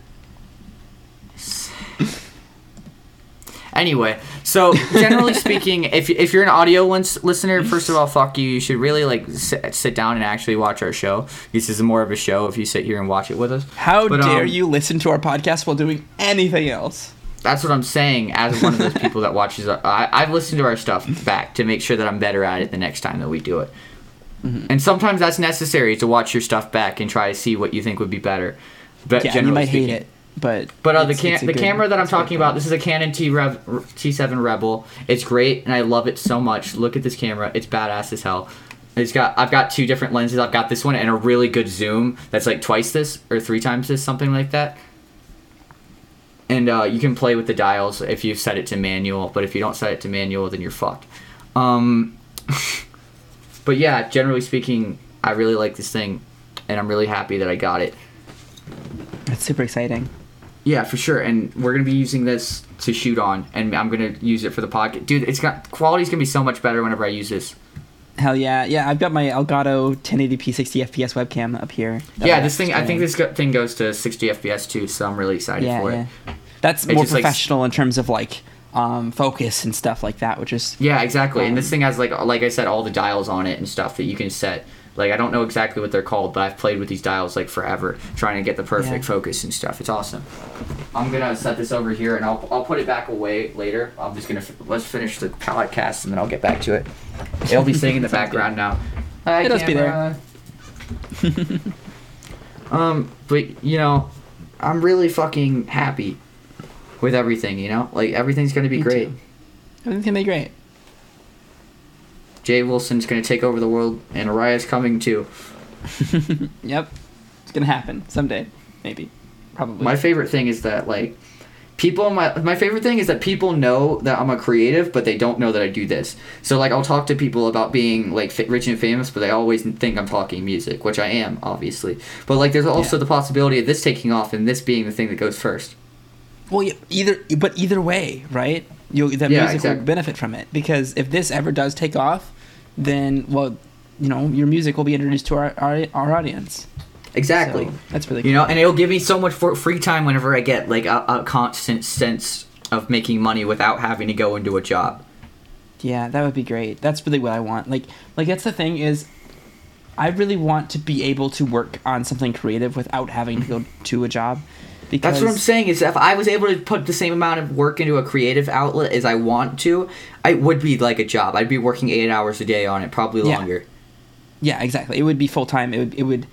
Anyway, so generally speaking, if if you're an audio lis- listener, first of all, fuck you. You should really like sit, sit down and actually watch our show. This is more of a show if you sit here and watch it with us. How But, dare um, you listen to our podcast while doing anything else? That's what I'm saying. As one of those people that watches, our, I, I've listened to our stuff back to make sure that I'm better at it the next time that we do it. Mm-hmm. And sometimes that's necessary to watch your stuff back and try to see what you think would be better. But yeah, and you generally might hate speaking- it, but But uh, the cam- the camera that I'm it's a good talking about, this is a Canon T Rev T7 Rebel. It's great, and I love it so much. Look at this camera; it's badass as hell. It's got I've got two different lenses. I've got this one and a really good zoom that's like twice this or three times this, something like that. And uh, you can play with the dials if you set it to manual. But if you don't set it to manual, then you're fucked. Um, but yeah, generally speaking, I really like this thing, and I'm really happy that I got it. It's super exciting. Yeah, for sure. And we're gonna be using this to shoot on, and I'm gonna use it for the podcast. Dude, it's got quality's gonna be so much better whenever I use this. Hell yeah, yeah! I've got my Elgato 1080p 60 FPS webcam up here. yeah, this thing. I think this go- thing goes to 60 FPS too, so I'm really excited Yeah, for yeah. it. That's more just, like, professional in terms of like um, focus and stuff like that, which is Yeah, exactly. and this Um, thing has like like I said, all the dials on it and stuff that you can set. Like I don't know exactly what they're called, but I've played with these dials like forever, trying to get the perfect Yeah. focus and stuff. It's awesome. I'm gonna set this over here, and I'll I'll put it back away later. I'm just gonna f- let's finish the palette cast, and then I'll get back to it. It'll be sitting in the background now. Hi, It'll just be there. um, but you know, I'm really fucking happy with everything. You know, like everything's gonna be Me great. too. everything's gonna be great. Jay Wilson's gonna take over the world, and Ariah's coming too. Yep, it's gonna happen someday, maybe, probably. My favorite thing is that like people my my favorite thing is that people know that I'm a creative, but they don't know that I do this. So like I'll talk to people about being like rich and famous, but they always think I'm talking music, which I am obviously. But like there's also Yeah. the possibility of this taking off and this being the thing that goes first. Well, either but either way, right? You the Yeah, music exactly. will benefit from it because if this ever does take off, then well, you know, your music will be introduced to our our, our audience. Exactly. So, that's really You know, and it'll give me so much for free time whenever I get like a, a constant sense of making money without having to go into a job. Yeah, that would be great. That's really what I want. Like like that's the thing is I really want to be able to work on something creative without having to go mm-hmm. to a job. Because That's what I'm saying. Is if I was able to put the same amount of work into a creative outlet as I want to, I would be like a job. I'd be working eight hours a day on it, probably Yeah. longer. Yeah, exactly. It would be full time. It would it would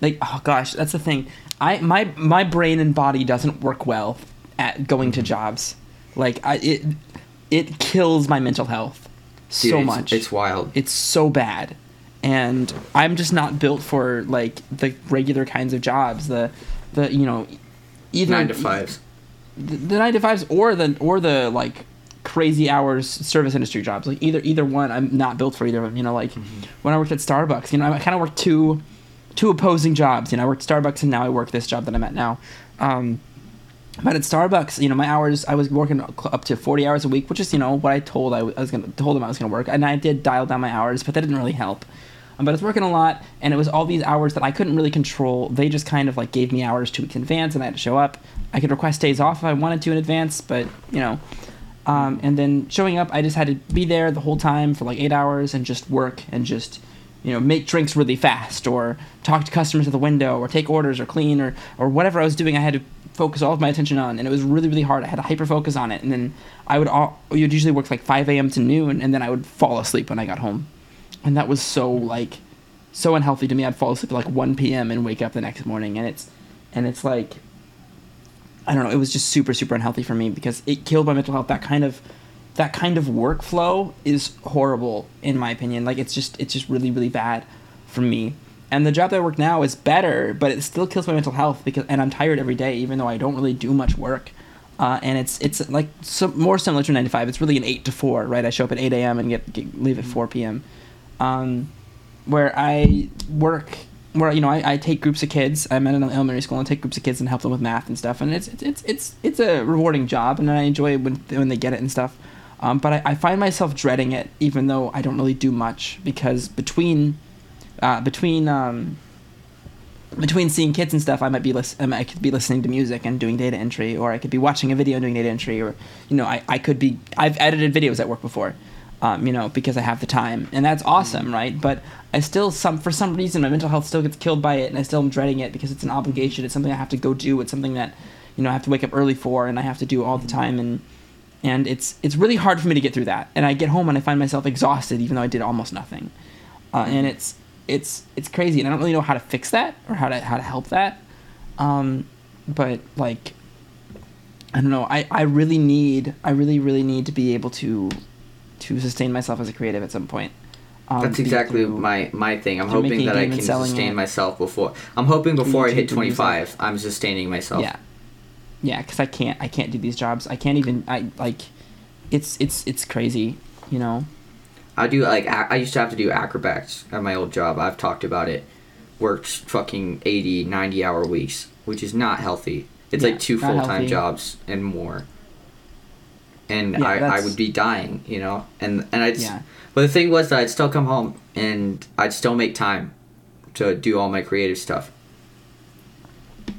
like oh gosh, that's the thing. I my my brain and body doesn't work well at going to jobs. Like I it it kills my mental health so Dude, it's- much. It's wild. it's so bad and i'm just not built for like the regular kinds of jobs the the you know either Nine to fives. the, the nine to fives or the or the like crazy hours service industry jobs like either either one i'm not built for either of them you know like Mm-hmm. when i worked at starbucks you know i kind of worked two two opposing jobs you know i worked at starbucks and now i work this job that i'm at now um but at Starbucks, you know, my hours, I was working up to 40 hours a week, which is, you know, what I told I was to, told them I was going to work. And I did dial down my hours, but that didn't really help. Um, but I was working a lot, and it was all these hours that I couldn't really control. They just kind of like gave me hours two weeks in advance, and I had to show up. I could request days off if I wanted to in advance, but, you know. Um, and then showing up, I just had to be there the whole time for like eight hours and just work and just, you know, make drinks really fast or talk to customers at the window or take orders or clean or, or whatever I was doing. I had to focus all of my attention on, and it was really, really hard. I had to hyper focus on it, and then I would all you would usually work like 5 a.m. to noon, and then I would fall asleep when I got home, and that was so like so unhealthy to me. I'd fall asleep at like 1 p.m. and wake up the next morning, and it's and it's like I don't know. It was just super, super unhealthy for me because it killed my mental health. That kind of that kind of workflow is horrible in my opinion. Like it's just it's just really, really bad for me. And the job that I work now is better, but it still kills my mental health because and I'm tired every day, even though I don't really do much work. Uh, and it's it's like so, more similar to a nine to five. It's really an eight to four, right? I show up at eight a.m. and get, get leave at four p.m. Um, where I work, where you know I, I take groups of kids. I'm at an elementary school and take groups of kids and help them with math and stuff. And it's it's it's it's, a rewarding job, and I enjoy when when they get it and stuff. Um, but I, I find myself dreading it, even though I don't really do much because between uh, between um, between seeing kids and stuff, I might be I could be listening to music and doing data entry, or I could be watching a video and doing data entry, or you know, I, I could be I've edited videos at work before, um, you know, because I have the time, and that's awesome, right? But I still some for some reason my mental health still gets killed by it, and I still am dreading it because it's an obligation. It's something I have to go do. It's something that you know I have to wake up early for, and I have to do all the time, and and it's it's really hard for me to get through that. And I get home and I find myself exhausted, even though I did almost nothing, uh, and it's it's it's crazy, and I don't really know how to fix that or how to how to help that. Um, but like, I don't know. I, I really need I really really need to be able to to sustain myself as a creative at some point. Um, That's exactly to- my my thing. I'm hoping that I can sustain it. myself before. I'm hoping before I hit YouTube and music. 25, I'm sustaining myself. Yeah, yeah, because I can't I can't do these jobs. I can't even I like, it's it's it's crazy, you know. I do like I used to have to do acrobats at my old job. I've talked about it. Worked fucking 80, 90 hour weeks, which is not healthy. It's Yeah, like two full time jobs and more. And Yeah, I, I would be dying, you know. And and I'd Yeah. but the thing was that I'd still come home and I'd still make time to do all my creative stuff.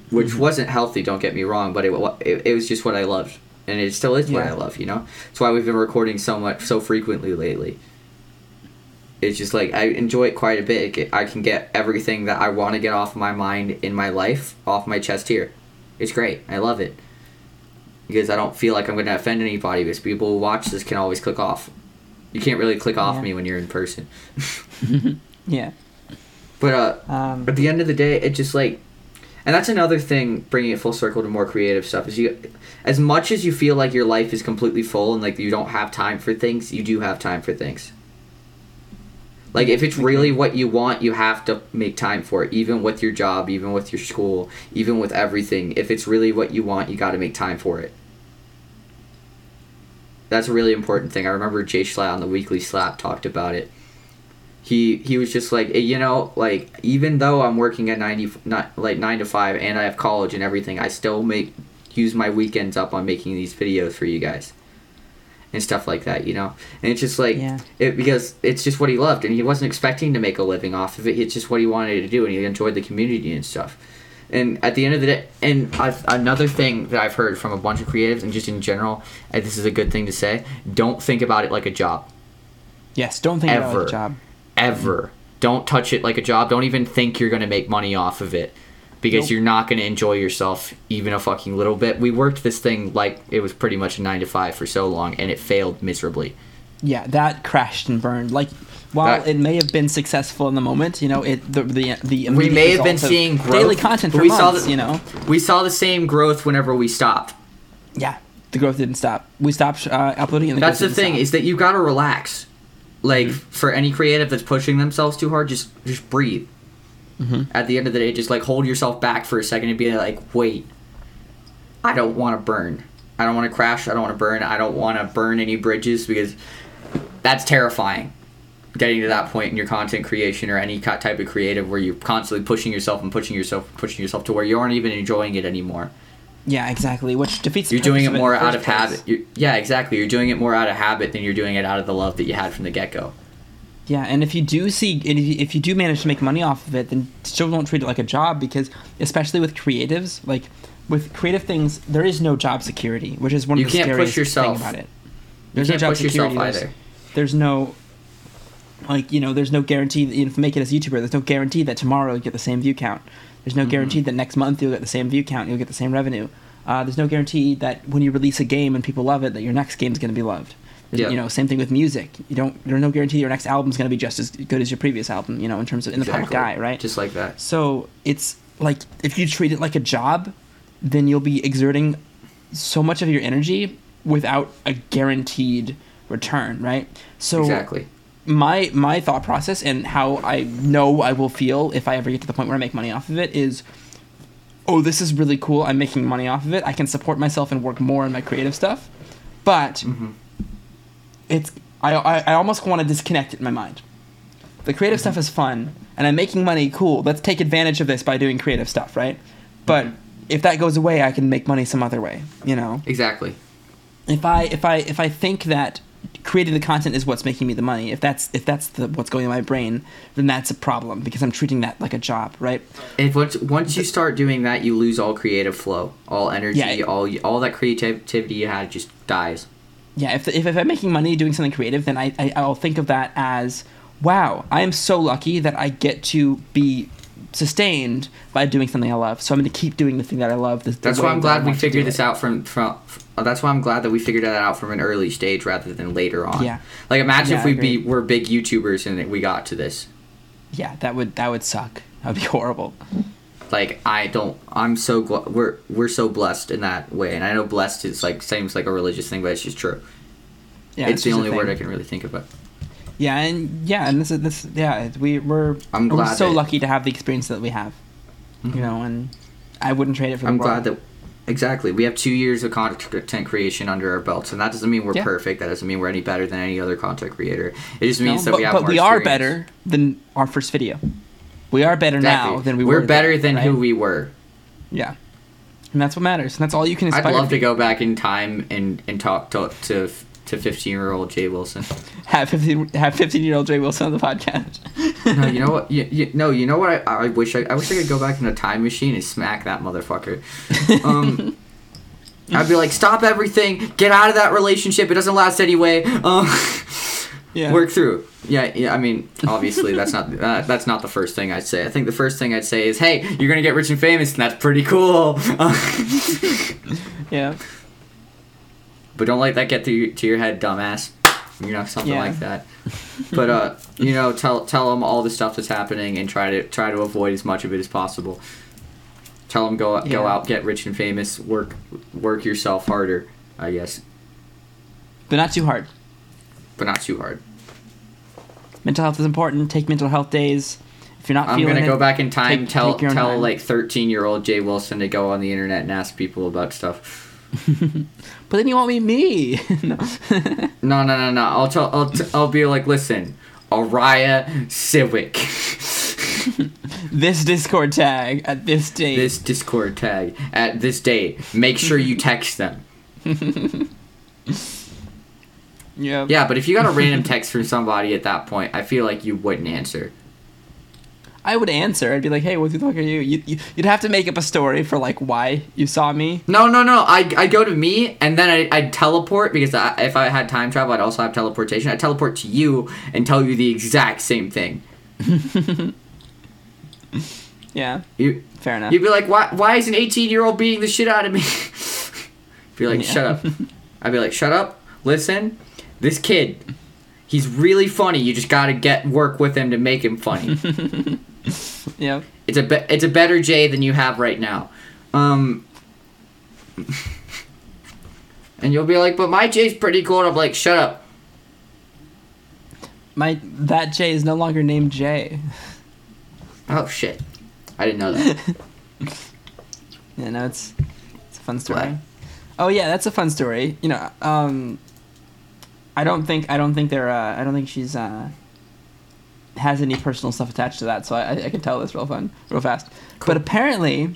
Which Mm-hmm. wasn't healthy, don't get me wrong, but it, it it was just what I loved. And it still is what I love, you know? That's why we've been recording so much so frequently lately it's just like I enjoy it quite a bit. I can get everything that I want to get off my mind in my life off my chest here. It's great. I love it because I don't feel like I'm going to offend anybody. Because people who watch this can always click off. You can't really click off Yeah. me when you're in person. Yeah. But uh, Um, at the end of the day, it just like, and that's another thing. Bringing it full circle to more creative stuff is you, as much as you feel like your life is completely full and like you don't have time for things, you do have time for things. Like if it's really what you want, you have to make time for it. Even with your job, even with your school, even with everything. If it's really what you want, you got to make time for it. That's a really important thing. I remember JSchlatt on the Weekly Slap talked about it. He he was just like, "Eh, you know, like even though I'm working at ninety not like nine to five and I have college and everything, I still make use my weekends up on making these videos for you guys and stuff like that, you know. And it's just like Yeah. it because it's just what he loved and he wasn't expecting to make a living off of it. It's just what he wanted to do and he enjoyed the community and stuff. And at the end of the day, and I've, another thing that I've heard from a bunch of creatives and just in general, and this is a good thing to say: don't think about it like a job Yes, don't think about it Ever. like a job. ever. Don't touch it like a job. Don't even think you're going to make money off of it because Nope. you're not going to enjoy yourself even a fucking little bit. We worked this thing like it was pretty much a 9 to 5 for so long and it failed miserably. Yeah, that crashed and burned. Like, while That- it may have been successful in the moment, you know, it the the the We may have been seeing growth. daily content for we saw the- you know, We saw the same growth whenever we stopped. yeah, the growth didn't stop. We stopped uh, uploading, and the That's the thing stop. is that you got to relax. Like Mm-hmm. for any creative that's pushing themselves too hard, just just breathe. Mm-hmm. At the end of the day, just like hold yourself back for a second and be like, wait, I don't want to burn. I don't want to crash. I don't want to burn. I don't want to burn any bridges because that's terrifying. Getting to that point in your content creation or any type of creative where you're constantly pushing yourself and pushing yourself, pushing yourself to where you aren't even enjoying it anymore. yeah, exactly. Which defeats. The You're doing it more out of place. habit. You're, yeah, exactly. You're doing it more out of habit than you're doing it out of the love that you had from the get go. Yeah, and if you do see, if you, do manage to make money off of it, then still don't treat it like a job because, especially with creatives, like with creative things, there is no job security, which is one You of the scariest yourself. thing about it. You There's can't no job push yourself security. There's, either. there's no, like you know, there's no guarantee. That, you know, if you make it as a YouTuber, there's no guarantee that tomorrow you'll get the same view count. There's Mm-hmm. no guarantee that next month you'll get the same view count. You'll get the same revenue. Uh, there's no guarantee that when you release a game and people love it, that your next game is going to be loved. Yeah. You know, same thing with music. You don't. There's no guarantee your next album's going to be just as good as your previous album. You know, in terms of in the public Exactly. eye, right? Just like that. So it's like if you treat it like a job, then you'll be exerting so much of your energy without a guaranteed return, right? So exactly. My my thought process and how I know I will feel if I ever get to the point where I make money off of it is oh this is really cool I'm making money off of it I can support myself and work more on my creative stuff but Mm-hmm. it's I, I, I almost want to disconnect it in my mind the creative Mm-hmm. stuff is fun and I'm making money cool let's take advantage of this by doing creative stuff right but Mm-hmm. if that goes away I can make money some other way you know Exactly. if I if I if I think that creating the content is what's making me the money, if that's if that's the what's going in my brain, then that's a problem because I'm treating that like a job, right? And once once you start doing that, you lose all creative flow, all energy, Yeah. all all that creativity you had just dies. Yeah, if if, if I'm making money doing something creative, then I, I I'll think of that as wow, I am so lucky that I get to be sustained by doing something I love. So I'm going to keep doing the thing that I love. The, the That's why I'm glad we figured this it. out from from. Uh, That's why I'm glad that we figured that out from an early stage rather than later on. Yeah. Like imagine Yeah, if we be were big YouTubers and we got to this. Yeah, that would that would suck. That would be horrible. Like I don't. I'm so gl- we're we're so blessed in that way, and I know blessed is like seems like a religious thing, but it's just true. Yeah, it's the only word I can really think of. Yeah, and yeah, and this is this yeah, we we're I'm we're so that- lucky to have the experience that we have. Mhm. You know, and I wouldn't trade it for I'm the glad world. that exactly we have two years of content creation under our belts, and that doesn't mean we're Yeah. perfect. That doesn't mean we're any better than any other content creator. It just No, means that but, we have but we are better than our first video. We are better Exactly. now than we were. we're were. better then, than who we were. Yeah, and that's what matters. And that's all you can. I'd love to go back in time and, and talk to to to 15 year old Jay Wilson. have fifteen have fifteen year old Jay Wilson on the podcast. no, you know what? You, you, no, you know what? I, I wish I, I wish I could go back in a time machine and smack that motherfucker. Um, I'd be like, stop everything, get out of that relationship. It doesn't last anyway. Um, Yeah. Work through. Yeah, yeah. I mean, obviously, that's not uh, that's not the first thing I'd say. I think the first thing I'd say is, "Hey, you're gonna get rich and famous, and that's pretty cool." yeah. But don't let that get to your, to your head, dumbass. You know, something Yeah. like that. But uh, you know, tell tell them all the stuff that's happening and try to try to avoid as much of it as possible. Tell them go go out, get rich and famous, work work yourself harder, I guess, But not too hard. but not too hard. mental health is important. Take mental health days. If you're not I'm feeling gonna it, go back in time, take- tell take tell time. like 13 year old Jay Wilson to go on the internet and ask people about stuff. But then you won't meet me. no. No, no, no, no. I'll tell. I'll, t- I'll be like, listen, Ariah Civic. this Discord tag at this date. this Discord tag at this date. Make sure you text them. yeah. Yeah, but if you got a random text from somebody at that point, I feel like you wouldn't answer. I would answer. I'd be like, "Hey, what the fuck are you?" you, you you'd have to make up a story for like why you saw me. No, no, no. I I go to me and then I I teleport because I, if I had time travel, I'd also have teleportation. I teleport to you and tell you the exact same thing. Yeah, You fair enough. you'd be like, why why is an 18 year old beating the shit out of me? be like, Yeah. shut up. I'd be like, shut up. Listen, this kid, he's really funny. You just gotta get work with him to make him funny. yeah. It's a be- it's a better J than you have right now. Um And you'll be like, "But my J's pretty cool." And I'm like, "Shut up." My that J is no longer named J. Oh shit. I didn't know that. Yeah, no, it's it's a fun story. What? Oh yeah, that's a fun story. You know, um, I don't think I don't think they're uh, I don't think she's uh, has any personal stuff attached to that, so I, I can tell this real fun, real fast. But apparently,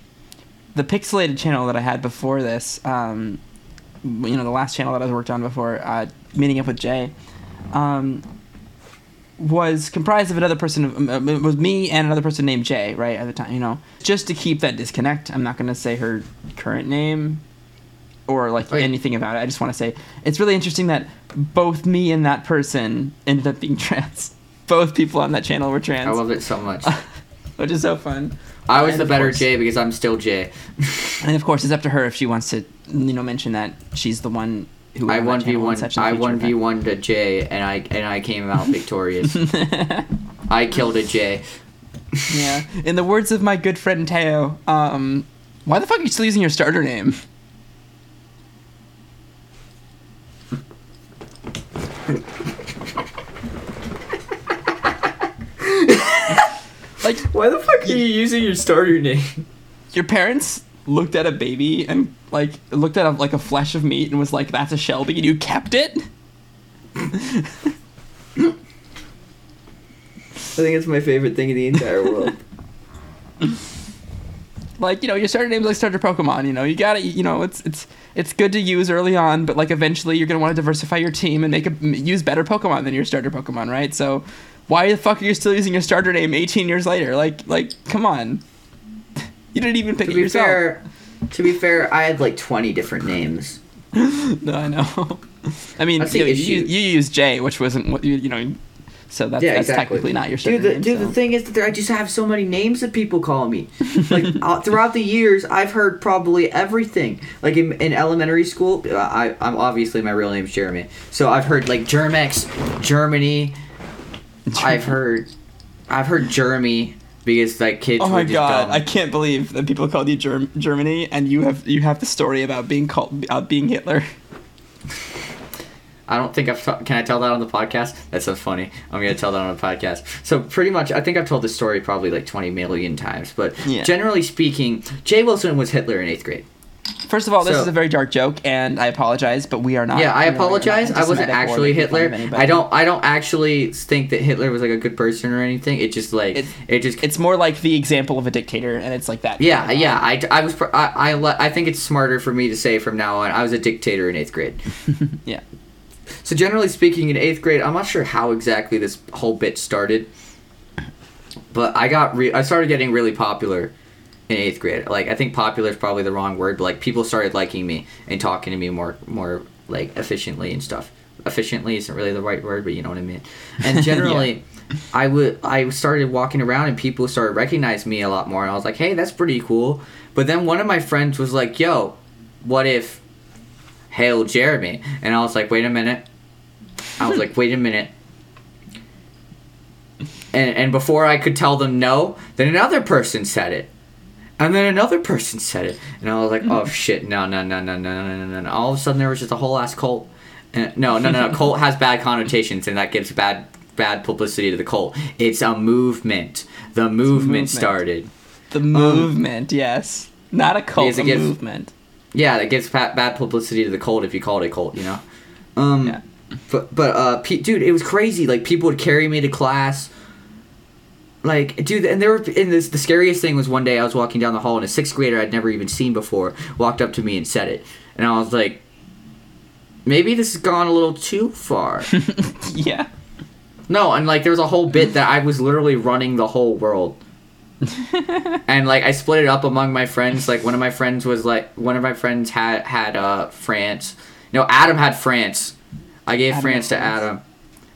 the pixelated channel that I had before this, um, you know, the last channel that I worked on before uh, meeting up with Jay, um, was comprised of another person. um, It was me and another person named Jay, right at the time. You know, just to keep that disconnect. I'm not going to say her current name or like Wait. anything about it. I just want to say it's really interesting that both me and that person ended up being trans. Both people on that channel were trans, I love it so much. which is so fun. I was And the better course- J because I'm still J. And of course, it's up to her if she wants to, you know, mention that she's the one who. I one v one. such in the I one v one to J, and I and I came out victorious. I killed a J. Yeah. In the words of my good friend Teo, um, why the fuck are you still using your starter name? like Why the fuck are you using your starter name? your parents looked at a baby and like looked at a, like a flesh of meat and was like, "That's a Shelby," and you kept it. I think it's my favorite thing in the entire world. like you know your starter name's like starter pokemon you know you gotta you know it's it's it's good to use early on but like eventually you're gonna want to diversify your team and make a use better pokemon than your starter pokemon right so why the fuck are you still using your starter name 18 years later like like come on you didn't even pick to it be yourself fair, to be fair, I had like 20 different names. no i know i mean you, you, you used j which wasn't what you you know so that's, that's technically not your starter Dude, the, name dude, so. the thing is that there, I just have so many names that people call me. Like uh, throughout the years, I've heard probably everything. Like in, in elementary school, uh, I, I'm obviously my real name's Jeremy, so I've heard like Germex, Germany. I've heard, I've heard Jeremy because like kids. Oh my just god! I can't believe that people called you Germ- Germany, and you have you have the story about being called uh, being Hitler. I don't think I've. ta- can I tell that on the podcast? That's so funny. I'm gonna tell that on the podcast. So pretty much, I think I've told this story probably like 20 million times. But Yeah. generally speaking, Jay Wilson was Hitler in eighth grade. First of all, this So- is a very dark joke, and I apologize, but we are not. yeah, I you know, we're not apologize. I wasn't actually making fun of Hitler. I don't. I don't actually think that Hitler was like a good person or anything. It just like It- it, just. It's more like the example of a dictator, and it's like that. yeah, yeah. I, I was. I, I I think it's smarter for me to say from now on. I was a dictator in eighth grade. yeah. So generally speaking, in eighth grade, I'm not sure how exactly this whole bit started, but I got re- I started getting really popular in eighth grade. Like I think popular is probably the wrong word, but like people started liking me and talking to me more more like efficiently and stuff. Efficiently isn't really the right word, but you know what I mean. And generally. I would I started walking around and people started recognizing me a lot more and I was like, "Hey, that's pretty cool." But then one of my friends was like, "Yo, what if hail Jeremy?" And I was like, "Wait a minute." I was like, "Wait a minute." And and before I could tell them no, then another person said it. And then another person said it, and I was like, "Oh shit! No, no, no, no, no, no, no, And All of a sudden, there was just a whole ass cult. And, no, no, no, no. cult has bad connotations, and that gives bad bad publicity to the cult. It's a movement. The movement, movement. started. The um, movement, um, yes, not a cult. A gives, movement. Yeah, that gives bad publicity to the cult if you call it a cult. You know. Um, yeah. But but uh, pe- dude, it was crazy. Like people would carry me to class like, dude, and there were in this the scariest thing was one day I was walking down the hall and a sixth grader I'd never even seen before walked up to me and said it, and I was like, maybe this has gone a little too far. Yeah. No, and like there was a whole bit that I was literally running the whole world. and like I split it up among my friends. Like one of my friends was like one of my friends had had uh France. No, Adam had France. I gave Adam France to had Adam.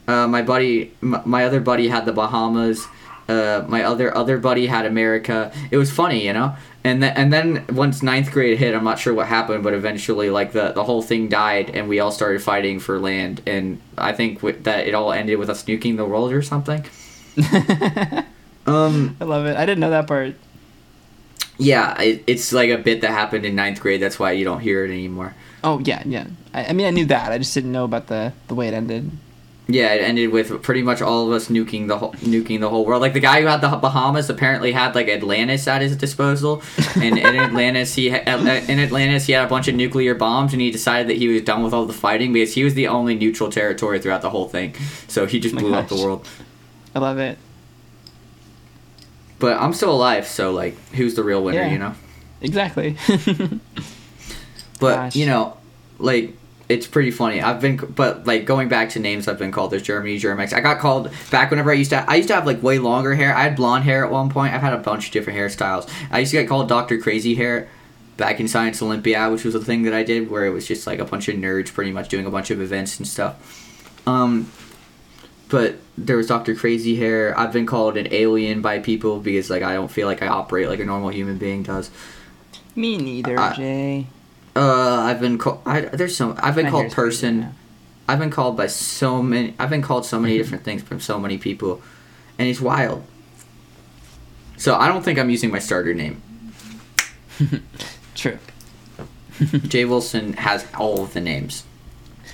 Uh, my buddy, my other buddy had the Bahamas. Uh, my other other buddy had America. It was funny, you know. And then and then once ninth grade hit, I'm not sure what happened, but eventually like the the whole thing died, and we all started fighting for land. And I think with, that it all ended with us nuking the world or something. Um, I love it. I didn't know that part. yeah, it, it's like a bit that happened in ninth grade. That's why you don't hear it anymore. Oh yeah, yeah. I, I mean, I knew that. I just didn't know about the the way it ended. Yeah, it ended with pretty much all of us nuking the whole nuking the whole world. Like the guy who had the Bahamas apparently had like Atlantis at his disposal, and in Atlantis he ha- uh, in Atlantis he had a bunch of nuclear bombs, and he decided that he was done with all the fighting because he was the only neutral territory throughout the whole thing. So he just Oh blew up the world. I love it. But I'm still alive, so like, who's the real winner? Yeah. You know. Exactly. But Gosh. you know, like it's pretty funny. I've been, but like going back to names, I've been called there's Germany, Germex. I got called back whenever I used to. I used to have like way longer hair. I had blonde hair at one point. I've had a bunch of different hairstyles. I used to get called Doctor Crazy Hair. Back in Science Olympiad, which was a thing that I did, where it was just like a bunch of nerds, pretty much doing a bunch of events and stuff. Um, but there was Doctor Crazy Hair. I've been called an alien by people because like I don't feel like I operate like a normal human being does. Me neither, I- Jay. Uh, I've been called. I, there's some. I've been My called person. now. I've been called by so many. I've been called so many Mm-hmm. different things from so many people, and it's wild. So I don't think I'm using my starter name. True. Jay Wilson has all of the names.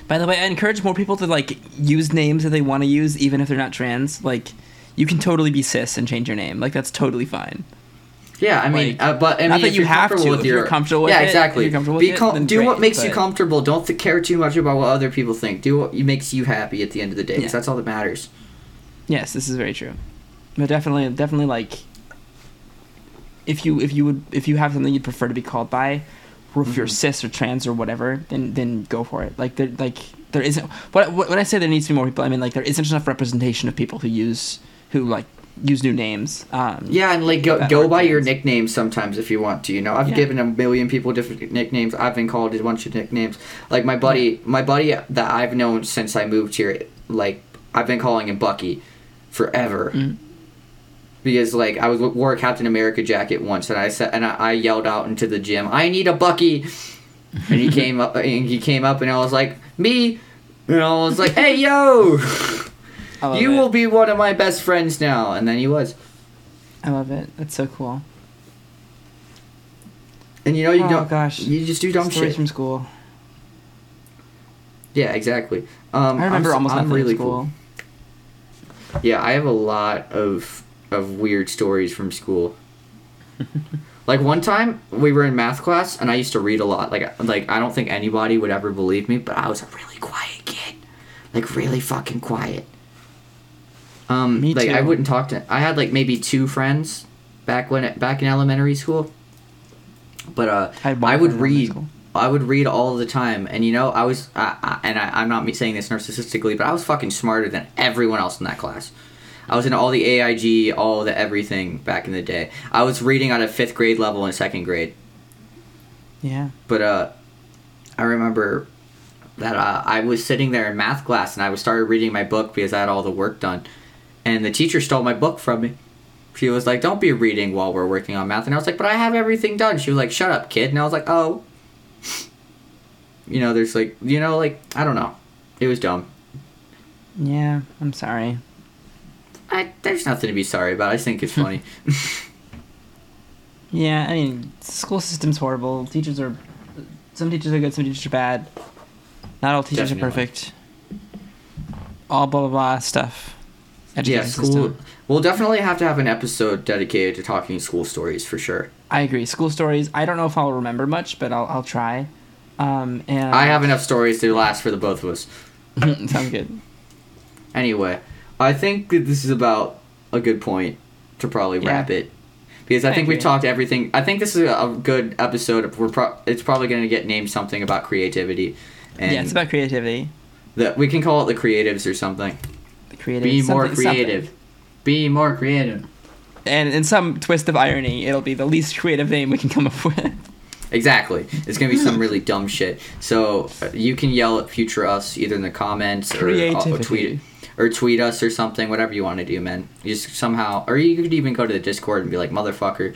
By the way, I encourage more people to like use names that they want to use, even if they're not trans. Like, you can totally be cis and change your name. Like, that's totally fine. Yeah, I mean, Like, uh, but I not mean, that if you have to, with if you're comfortable with yeah, it, exactly. you're comfortable with com- then do what great, makes you comfortable. Don't th- care too much about what other people think. Do what makes you happy at the end of the day. 'cause Yeah. that's all that matters. Yes, this is very true. But definitely, definitely, like, if you if you would if you have something you'd prefer to be called by, or if you're Mhm. cis or trans or whatever, then then go for it. Like there like there isn't. What what- when I say there needs to be more people, I mean like there isn't enough representation of people who use who like use new names. Um, Yeah, and like go, go by your trans. nicknames sometimes if you want to. You know, I've Yeah. given a million people different nicknames. I've been called a bunch of nicknames. Like my buddy, my buddy that I've known since I moved here. Like I've been calling him Bucky forever. Mm. Because like I was wore a Captain America jacket once, and I said, and I, I yelled out into the gym, "I need a Bucky!" And he came up, and he came up, and I was like, "Me," and I was like, "Hey yo, you it. will be one of my best friends now." And then he was. I love it. That's so cool. And you know you oh don't. gosh, You just do dumb stories shit. from school. Yeah, exactly. Um, I remember I'm, almost I'm really school. cool. Yeah, I have a lot of of weird stories from school. like one time we were in math class and I used to read a lot. Like like I don't think anybody would ever believe me, but I was a really quiet kid. Like really fucking quiet. Um Me like I wouldn't talk to I had like maybe two friends back when back in elementary school. But uh I, I would friend in elementary read. I would read all the time, and you know, I was, I, I, and I, I'm not me saying this narcissistically, but I was fucking smarter than everyone else in that class. I was in all the AIG, all the everything back in the day. I was reading at a fifth grade level in second grade, Yeah. but uh, I remember that uh, I was sitting there in math class, and I was started reading my book because I had all the work done, and the teacher stole my book from me. She was like, "Don't be reading while we're working on math," and I was like, "But I have everything done." She was like, "Shut up, kid," and I was like, "Oh." You know, there's like, you know, like I don't know, it was dumb. Yeah. I'm sorry. I there's nothing to be sorry about. I think it's funny. Yeah, I mean, school system's horrible. Teachers are, some teachers are good, some teachers are bad. Not all teachers Definitely. are perfect. All blah blah blah stuff. Education yeah, school. system. We'll definitely have to have an episode dedicated to talking school stories for sure. I agree. School stories. I don't know if I'll remember much, but I'll I'll try. Um, and I have enough stories to last for the both of us. sounds good. Anyway, I think that this is about a good point to probably Yeah. wrap it. Because I, I think we've talked everything. I think this is a a good episode. We're pro- it's probably going to get named something about creativity, and yeah, it's about creativity. the, we can call it the creatives or something. The creative. Be more something- something. creative. Be more creative. And in some twist of irony, it'll be the least creative name we can come up with. Exactly. It's gonna be some really dumb shit. So uh, you can yell at future us either in the comments or, uh, Creativity. tweet or tweet us or something. Whatever you want to do, man. You just somehow, or you could even go to the Discord and be like, "Motherfucker."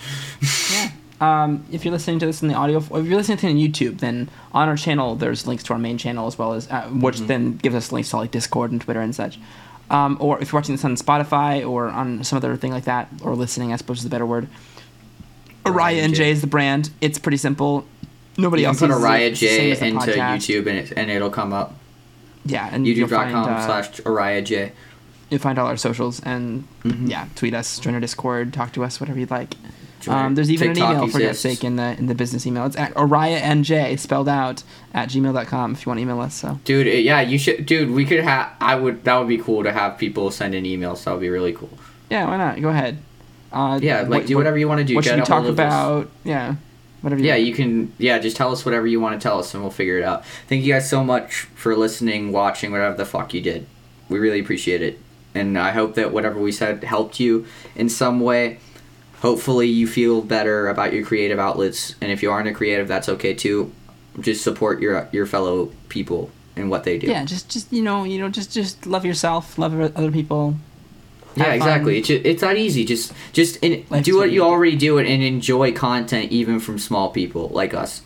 Yeah. Um, if you're listening to this in the audio, if you're listening to it on YouTube, then on our channel there's links to our main channel as well as uh, which Mm-hmm. then gives us links to like Discord and Twitter and such. Um, or if you're watching this on Spotify or on some other thing like that, or listening, I suppose is a better word. Ariah and Jay is the brand. It's pretty simple. Nobody you can put. Ariah the Jay into. YouTube and it, and it'll come up. Yeah, and YouTube.com uh, slash Ariah Jay. you'll find all our socials and Mhm. yeah, tweet us, join our Discord, talk to us, whatever you'd like. Um, there's even TikTok an email for God's sake in the in the business email. It's at ArayaNJ spelled out at gmail.com if you want to email us. So Dude, it- yeah, you should. Dude, we could have. I would. That would be cool to have people send in emails. That would be really cool. yeah, why not? Go ahead. Uh, Yeah, like what- do whatever you want to do. What Get should we talk of us. about? Yeah, whatever. Yeah, want. you can. Yeah, just tell us whatever you want to tell us, and we'll figure it out. Thank you guys so much for listening, watching, whatever the fuck you did. We really appreciate it, and I hope that whatever we said helped you in some way. Hopefully, you feel better about your creative outlets, and if you aren't a creative, that's okay too. Just support your your fellow people and what they do. Yeah, just just you know you know just just love yourself, love other people. Yeah, exactly. It's, it's that easy. Just just in, do what you already do and, and enjoy content even from small people like us.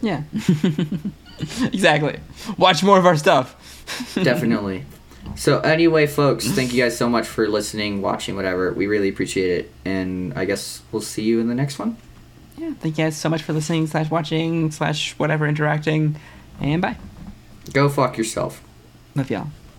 Yeah, exactly. Watch more of our stuff. Definitely. So anyway, folks, thank you guys so much for listening, watching, whatever. We really appreciate it, and I guess we'll see you in the next one. Yeah, thank you guys so much for listening slash watching slash whatever interacting, and bye. Go fuck yourself. Love y'all.